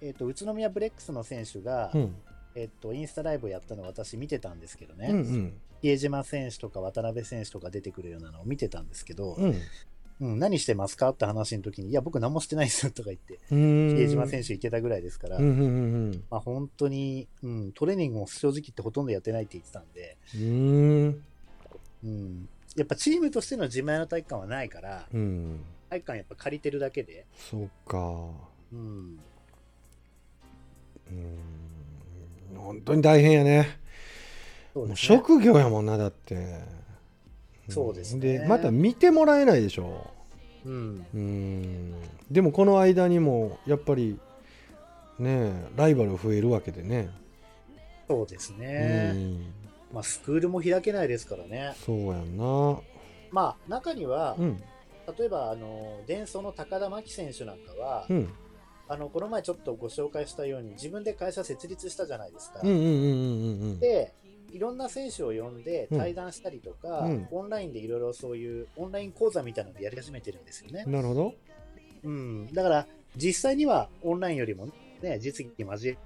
えっ、と、宇都宮ブレックスの選手が、うん。えっ、と、インスタライブをやったのを私見てたんですけどね、うんうん。比江島選手とか渡辺選手とか出てくるようなのを見てたんですけど、うん。うん、何してますかって話の時に、いや、僕何もしてないですよとか言って、うん。比江島選手いけたぐらいですから、うんうんうんまあ本当に、うん、トレーニングも正直言ってほとんどやってないって言ってたんで、うん。うん、やっぱチームとしての自前の体育館はないから、うん。体育館やっぱ借りてるだけで、そうか。うん、うん。本当に大変やね。ね。職業やもんなだって。そうですね。でまた見てもらえないでしょ。うん、うん。でもこの間にもやっぱりねライバル増えるわけでね。そうですうね。んまあスクールも開けないですからね。そうやんなまあ中には、うん例えばあの、デンソーの高田真希選手なんかは、うんあの、この前ちょっとご紹介したように自分で会社設立したじゃないですか。で、いろんな選手を呼んでうん対談したりとか、うんオンラインでいろいろそういうオンライン講座みたいなのをやり始めてるんですよね。なるほどうん。だから、実際にはオンラインよりもね、実技交え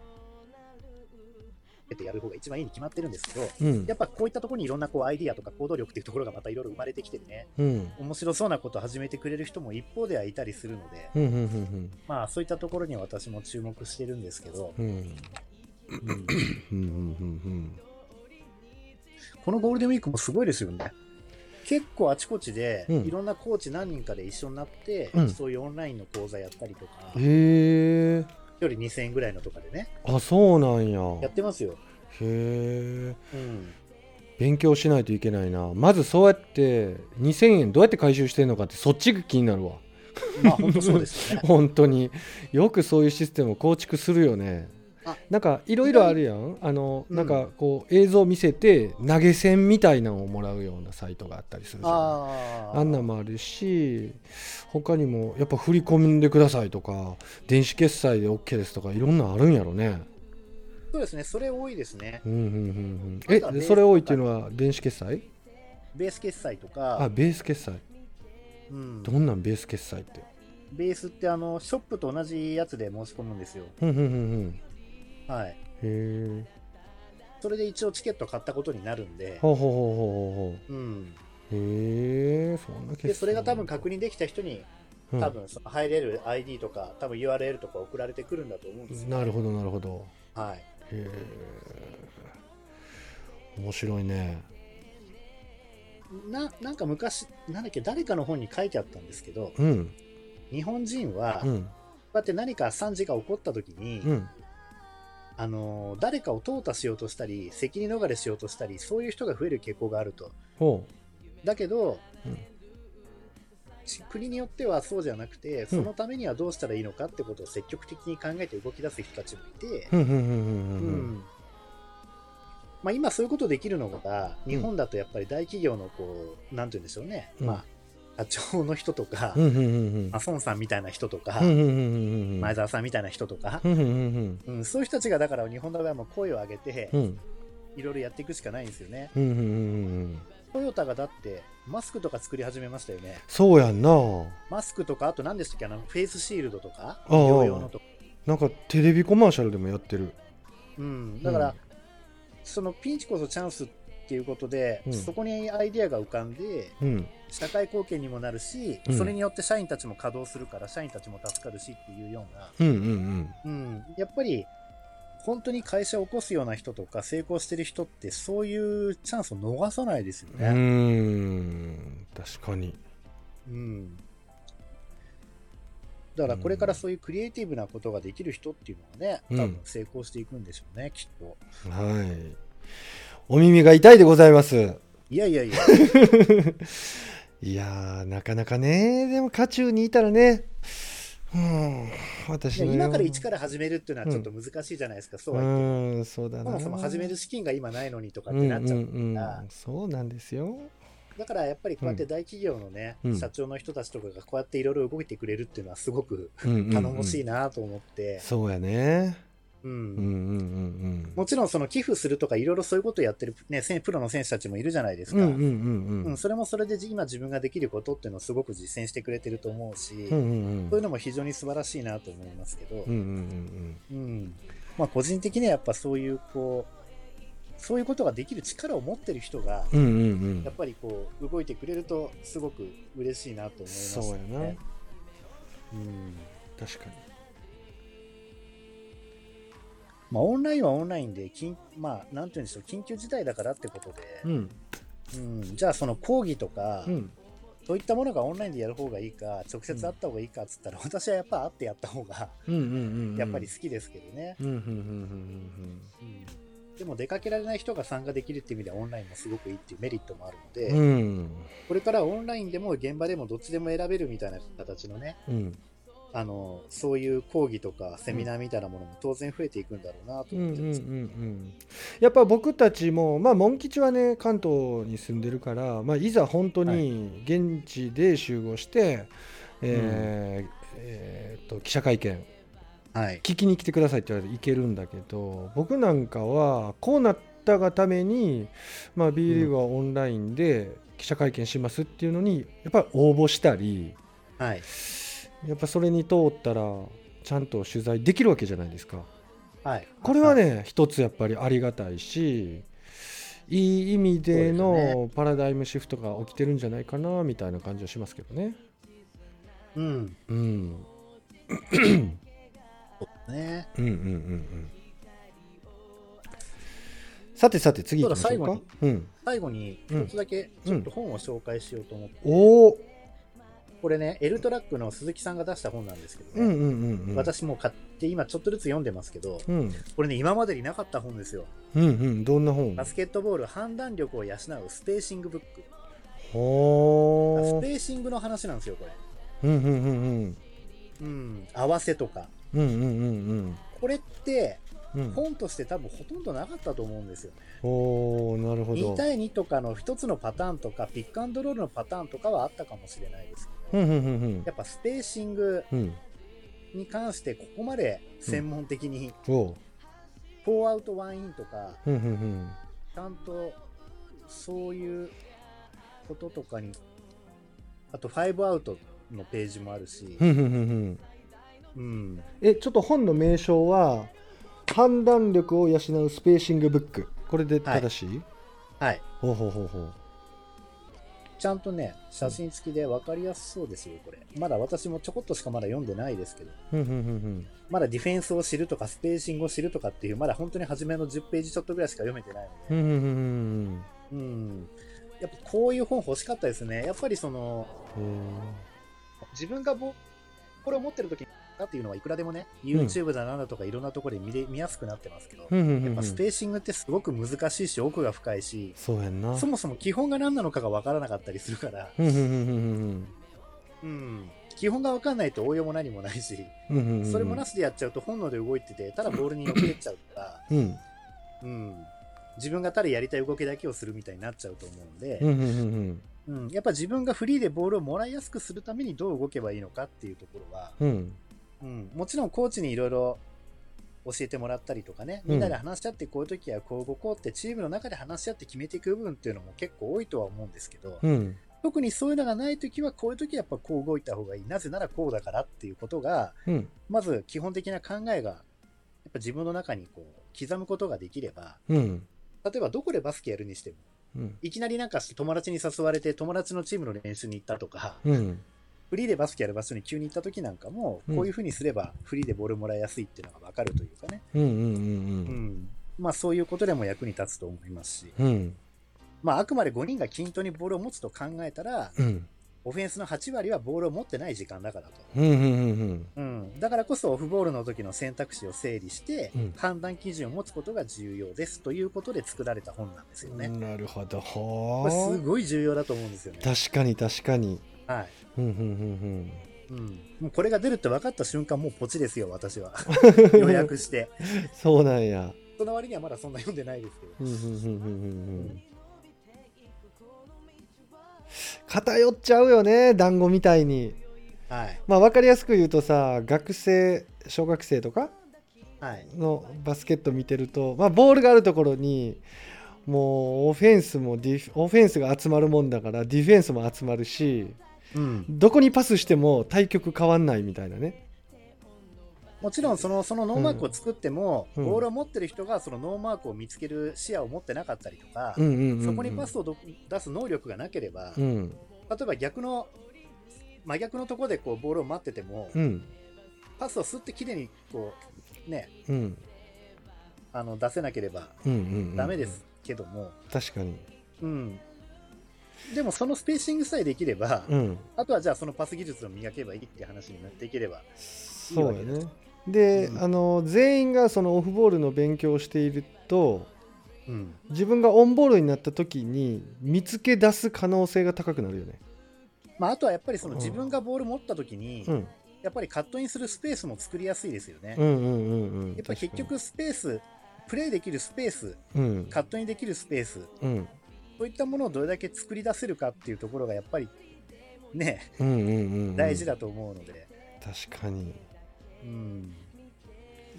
てやる方が一番いいに決まってるんですけど、うん。やっぱこういったところにいろんなこうアイディアとか行動力っていうところがまたいろいろ生まれてきてね、うん。面白そうなことを始めてくれる人も一方ではいたりするので、うんうんうんまあそういったところに私も注目してるんですけど、このゴールデンウィークもすごいですよね。結構あちこちで、うん。いろんなコーチ何人かで一緒になって、うん。そういうオンラインの講座やったりとか、うんへえ一人2000円ぐらいのとかでね、あそうなんや。やってますよ。へえ。うん。勉強しないといけないな。まずそうやって2000円どうやって回収してんのかってそっちが気になるわ。まあ本当そうですよね。本当に。よくそういうシステムを構築するよね。あなんかいろいろあるやん。あの、うん。なんかこう映像見せて投げ銭みたいなのをもらうようなサイトがあったりするじゃん。ああ。あんなんもあるし他にもやっぱ振り込んでくださいとか電子決済で OK ですとかいろんなのあるんやろね。そうですね、それ多いですね。うんうんうんうん。えそれ多いっていうのは電子決済？ベース決済とあか、ベース決済。うん、どんなんベース決済って？ベースってあのショップと同じやつで申し込むんですよ。うんうんうんうんはい。へえそれで一応チケット買ったことになるんで、ほうほうほうほうほうほう。ん。うへえそんなで、それが多分確認できた人に、うん。多分その入れる ID とか、多分 URL とか送られてくるんだと思うんですよ。なるほどなるほど。はい。へえ面白いね。ななんか昔、なんだっけ、誰かの本に書いてあったんですけど、うん。日本人は、こううんやって何か惨事が起こった時に、うんあのー誰かを淘汰しようとしたり、責任逃れしようとしたり、そういう人が増える傾向があると。ほだけど、うん。ち国によってはそうじゃなくて、そのためにはどうしたらいいのかってことを積極的に考えて動き出す人たちもいて、ううんうんうんうんううんん。まあ、今そういうことできるのが、日本だとやっぱり大企業のこう、なんて言うんでしょうね、うん。まあ、社長の人とか、うんうんうん孫さんみたいな人とか、うんうんうんうんうん。前澤さんみたいな人とか、うんうんうんうん、そういう人たちがだから日本の場合はもう声を上げてう、ん。いろいろやっていくしかないんですよね。うんうんうんうん。トヨタがだって、マスクとか作り始めましたよね。そうやんな。マスクとか、あと何でしたっけ、あの、フェイスシールドとか、のとか。なんかテレビコマーシャルでもやってる。うん。だから、うん。そのピンチこそチャンスっていうことで、うん。そこにアイデアが浮かんで、うん。社会貢献にもなるし、うん。それによって社員たちも稼働するから、社員たちも助かるしっていうような、うんうんうん、やっぱり本当に会社を起こすような人とか成功してる人ってそういうチャンスを逃さないですようんう。ん。確かに。うん。だからこれからそういうクリエイティブなことができる人っていうのはね、うん。多分成功していくんでしょうね、きっと。はいお耳が痛いでございます。いやいやいや、いやーなかなかね。でも渦中にいたらね。うん私今から一から始めるっていうのはちょっと難しいじゃないですか、そううは言ってんそうだそもそも始める資金が今ないのにとかっうんてなっちゃううんから、うん。そうなんですよ。だからやっぱりこうやって大企業のね、うん。社長の人たちとかがこうやっていろいろ動いてくれるっていうのはすごくうんうんうん。頼もしいなと思って、そうやね。うんうんうんうんもちろんその寄付するとかいろいろそういうことをやってる、ね、選プロの選手たちもいるじゃないですか、それもそれで今自分ができることっていうのをすごく実践してくれてると思うし、うんうんうん。そういうのも非常に素晴らしいなと思いますけど、うんうんうんうん。まあ、個人的にはやっぱそういうこうそういうことができる力を持ってる人が、うんうんうん。やっぱりこう動いてくれるとすごく嬉しいなと思いますそうやな。ね。うん。確かにまあ、オンラインはオンラインで、緊まあ、なんて言うんでしょう、緊急事態だからってことで、うん。うん、じゃあその講義とか、うん。そういったものがオンラインでやる方がいいか、直接会った方がいいかっつったら、私はやっぱ会ってやった方が、うんうんうんうん。やっぱり好きですけどね。うんうんうんうんうんでも出かけられない人が参加できるっていう意味ではオンラインもすごくいいっていうメリットもあるので、うんうん。これからオンラインでも現場でもどっちでも選べるみたいな形のね、うんあのそういう講義とかセミナーみたいなものも当然増えていくんだろうなとうんうんうん思ってます。うんやっぱ僕たちもまあモン吉はね関東に住んでるから、まあ、いざ本当に現地で集合して、えーえーと記者会見はい。聞きに来てくださいって言われて行けるんだけど僕なんかはこうなったがために、まあ、B リーグはオンラインで記者会見しますっていうのにやっぱり応募したりはい。やっぱそれに通ったらちゃんと取材できるわけじゃないですか。はい。これはね、一つやっぱりありがたいしいい意味でのパラダイムシフトが起きてるんじゃないかなみたいな感じはしますけどね。うん。うん、ね。うんうんうんうんさてさて次行きましょうか最後に。うん、最後にうん一つだけちょっと本を紹介しようと思って、おお、これね、エルトラックの鈴木さんが出した本なんですけどね、うんうんうんうん。私も買って今ちょっとずつ読んでますけど、うんこれね、今までになかった本ですよ。うんうん、どんな本？バスケットボール判断力を養うスペーシングブック。ほースペーシングの話なんですよ、これ。うんうんうんうんうん。合わせとか。うんうんうんこれってうんうん本として多分ほとんどなかったと思うんですよね。おーなるほど2対2とかの1つのパターンとか、ピックアンドロールのパターンとかはあったかもしれないですけやっぱスペーシングに関してここまで専門的におう。4アウト1インとか、ちゃんとそういうこととかに、あと5アウトのページもあるし。う、んえちょっと本の名称は判断力を養うスペーシングブック。これで正しい、はい。ほうほうほうほうちゃんとね、写真付きで分かりやすそうですよ、これ。まだ私もちょこっとしかまだ読んでないですけど、まだディフェンスを知るとか、スペーシングを知るとかっていう、まだ本当に初めの10ページちょっとぐらいしか読めてないので。やっぱこういう本欲しかったですね。やっぱりその、うん自分がぼこれを持ってる時だっていうのはいくらでもね、YouTube だなんだとかいろんなところで見れ見やすくなってますけど、うんうんうんやっぱスペーシングってすごく難しいし、奥が深いし、そうやんな。そもそも基本が何なのかが分からなかったりするから、うんうんうんうんうん、基本が分かんないと応用も何もないし、うんうんうんうん。それもなしでやっちゃうと本能で動いてて、ただボールによけれちゃうから、うん。うん、自分がただやりたい動きだけをするみたいになっちゃうと思うんで、うんうんうん。うん、やっぱ自分がフリーでボールをもらいやすくするためにどう動けばいいのかっていうところは、うんうん。うん、もちろんコーチにいろいろ教えてもらったりとかね、みんなで話し合ってこういう時はこう動こうってチームの中で話し合って決めていく部分っていうのも結構多いとは思うんですけど、うん。特にそういうのがない時はこういう時はやっぱこう動いた方がいい。なぜならこうだからっていうことが、うん。まず基本的な考えが、やっぱ自分の中にこう刻むことができれば、うん。例えばどこでバスケやるにしても、うん。いきなりなんか友達に誘われて友達のチームの練習に行ったとか、うんフリーでバスケやる場所に急に行った時なんかも、うんこういう風にすればフリーでボールもらいやすいっていうのがわかるというかね。うんうんうんうん。まあそういうことでも役に立つと思いますし、うんうんまああくまで5人が均等にボールを持つと考えたら、うんオフェンスの8割はボールを持ってない時間だからと。うんうんうんうん。だからこそオフボールの時の選択肢を整理してうん、判断基準を持つことが重要ですということで作られた本なんですよね。うんなるほどこれすほごい重要だと思うんですよね。確かに確かにはい。うんうんうんうん。もうこれが出るって分かった瞬間、もうポチですよ、私は。予約して。うんそうなんやその割にはまだそんな読んでないですけど。偏っちゃうよね団子みたいにはい。まあ分かりやすく言うとさ学生小学生とかはい。のバスケット見てると、まあ、ボールがあるところにもうオフェンスもディフオフェンスが集まるもんだからディフェンスも集まるしうん。どこにパスしても大局変わんないみたいなね。もちろんその、そのノーマークを作っても、うん。ボールを持ってる人がそのノーマークを見つける視野を持ってなかったりとか、うんうんうんうん。そこにパスをど出す能力がなければ、うん。例えば逆の、真逆のところでこうボールを待ってても、うん。パスをすってきれいにこう、ね、うん。あの出せなければうんうんうん。ダメですけども、確かに。うん。でもそのスペーシングさえできれば、うん。あとはじゃあそのパス技術を磨けばいいって話になっていければ、そうやね。で、うん。あの全員がそのオフボールの勉強をしているとうん。自分がオンボールになった時に見つけ出す可能性が高くなるよね。まあ、あとはやっぱりそのうん自分がボール持った時に、うん。やっぱりカットインするスペースも作りやすいですよね。やっぱり結局スペース、プレイできるスペース、うん。カットインできるスペース、うんそういったものをどれだけ作り出せるかっていうところがやっぱりね、うんうんうんうん大事だと思うので、確かにうん。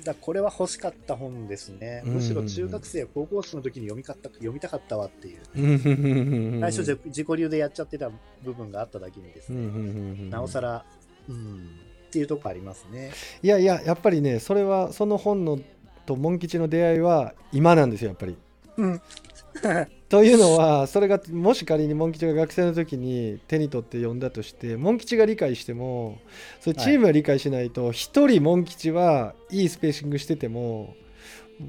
だこれは欲しかった本ですね。むしろ中学生や高校生の時に読みかった読みたかったわっていう。うんうんうんうん最初自自己流でやっちゃってた部分があっただけにですね、うんうんうんうんなおさら、うん、っていうとこありますね。いやいややっぱりねそれはその本のとモン吉の出会いは今なんですよやっぱりうん。というのはそれがもし仮にモン吉が学生の時に手に取って読んだとしてモン吉が理解してもそれチームが理解しないと一、人モン吉はいいスペーシングしてても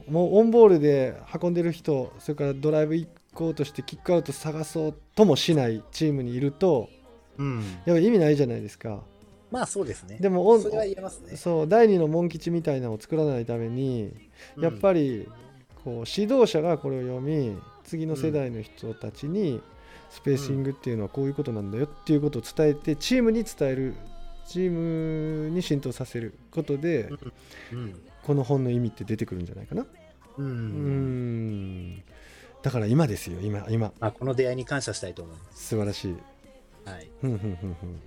もうオンボールで運んでる人それからドライブ行こうとしてキックアウト探そうともしないチームにいるとうん。やっぱ意味ないじゃないですかまあそうですね。でもオンそれは言えますね。そう第二のモン吉みたいなのを作らないためにやっぱりこう指導者がこれを読み次の世代の人たちにスペーシングっていうのはこういうことなんだよっていうことを伝えてチームに伝えるチームに浸透させることで。この本の意味って出てくるんじゃないかなうん。うーんだから今ですよ今今まあ、この出会いに感謝したいと思いま素晴らしいす。はい。ふんふんふんふん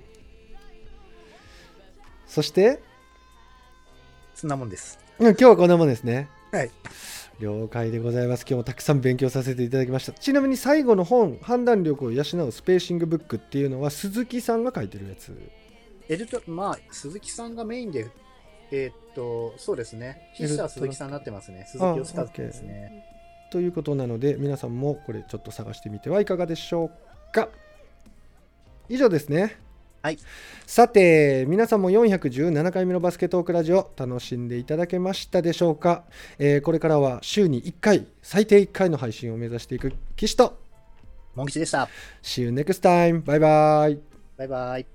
そして？そんなもんです。うん今日はこんなもんですねはい。了解でございます。今日もたくさん勉強させていただきました。ちなみに最後の本、判断力を養うスペーシングブックっていうのは鈴木さんが書いてるやつ。エルト、まあ、鈴木さんがメインで、えーっと、そうですね。筆者は鈴木さんになってますね。鈴木義和ですね。ということなので、皆さんもこれちょっと探してみてはいかがでしょうか。以上ですね。はい。さて、皆さんも417回目のバスケットークラジオ楽しんでいただけましたでしょうか、えーこれからは週に1回、最低1回の配信を目指していく岸と、モン吉でした。See you next time! バイバイバイバイ。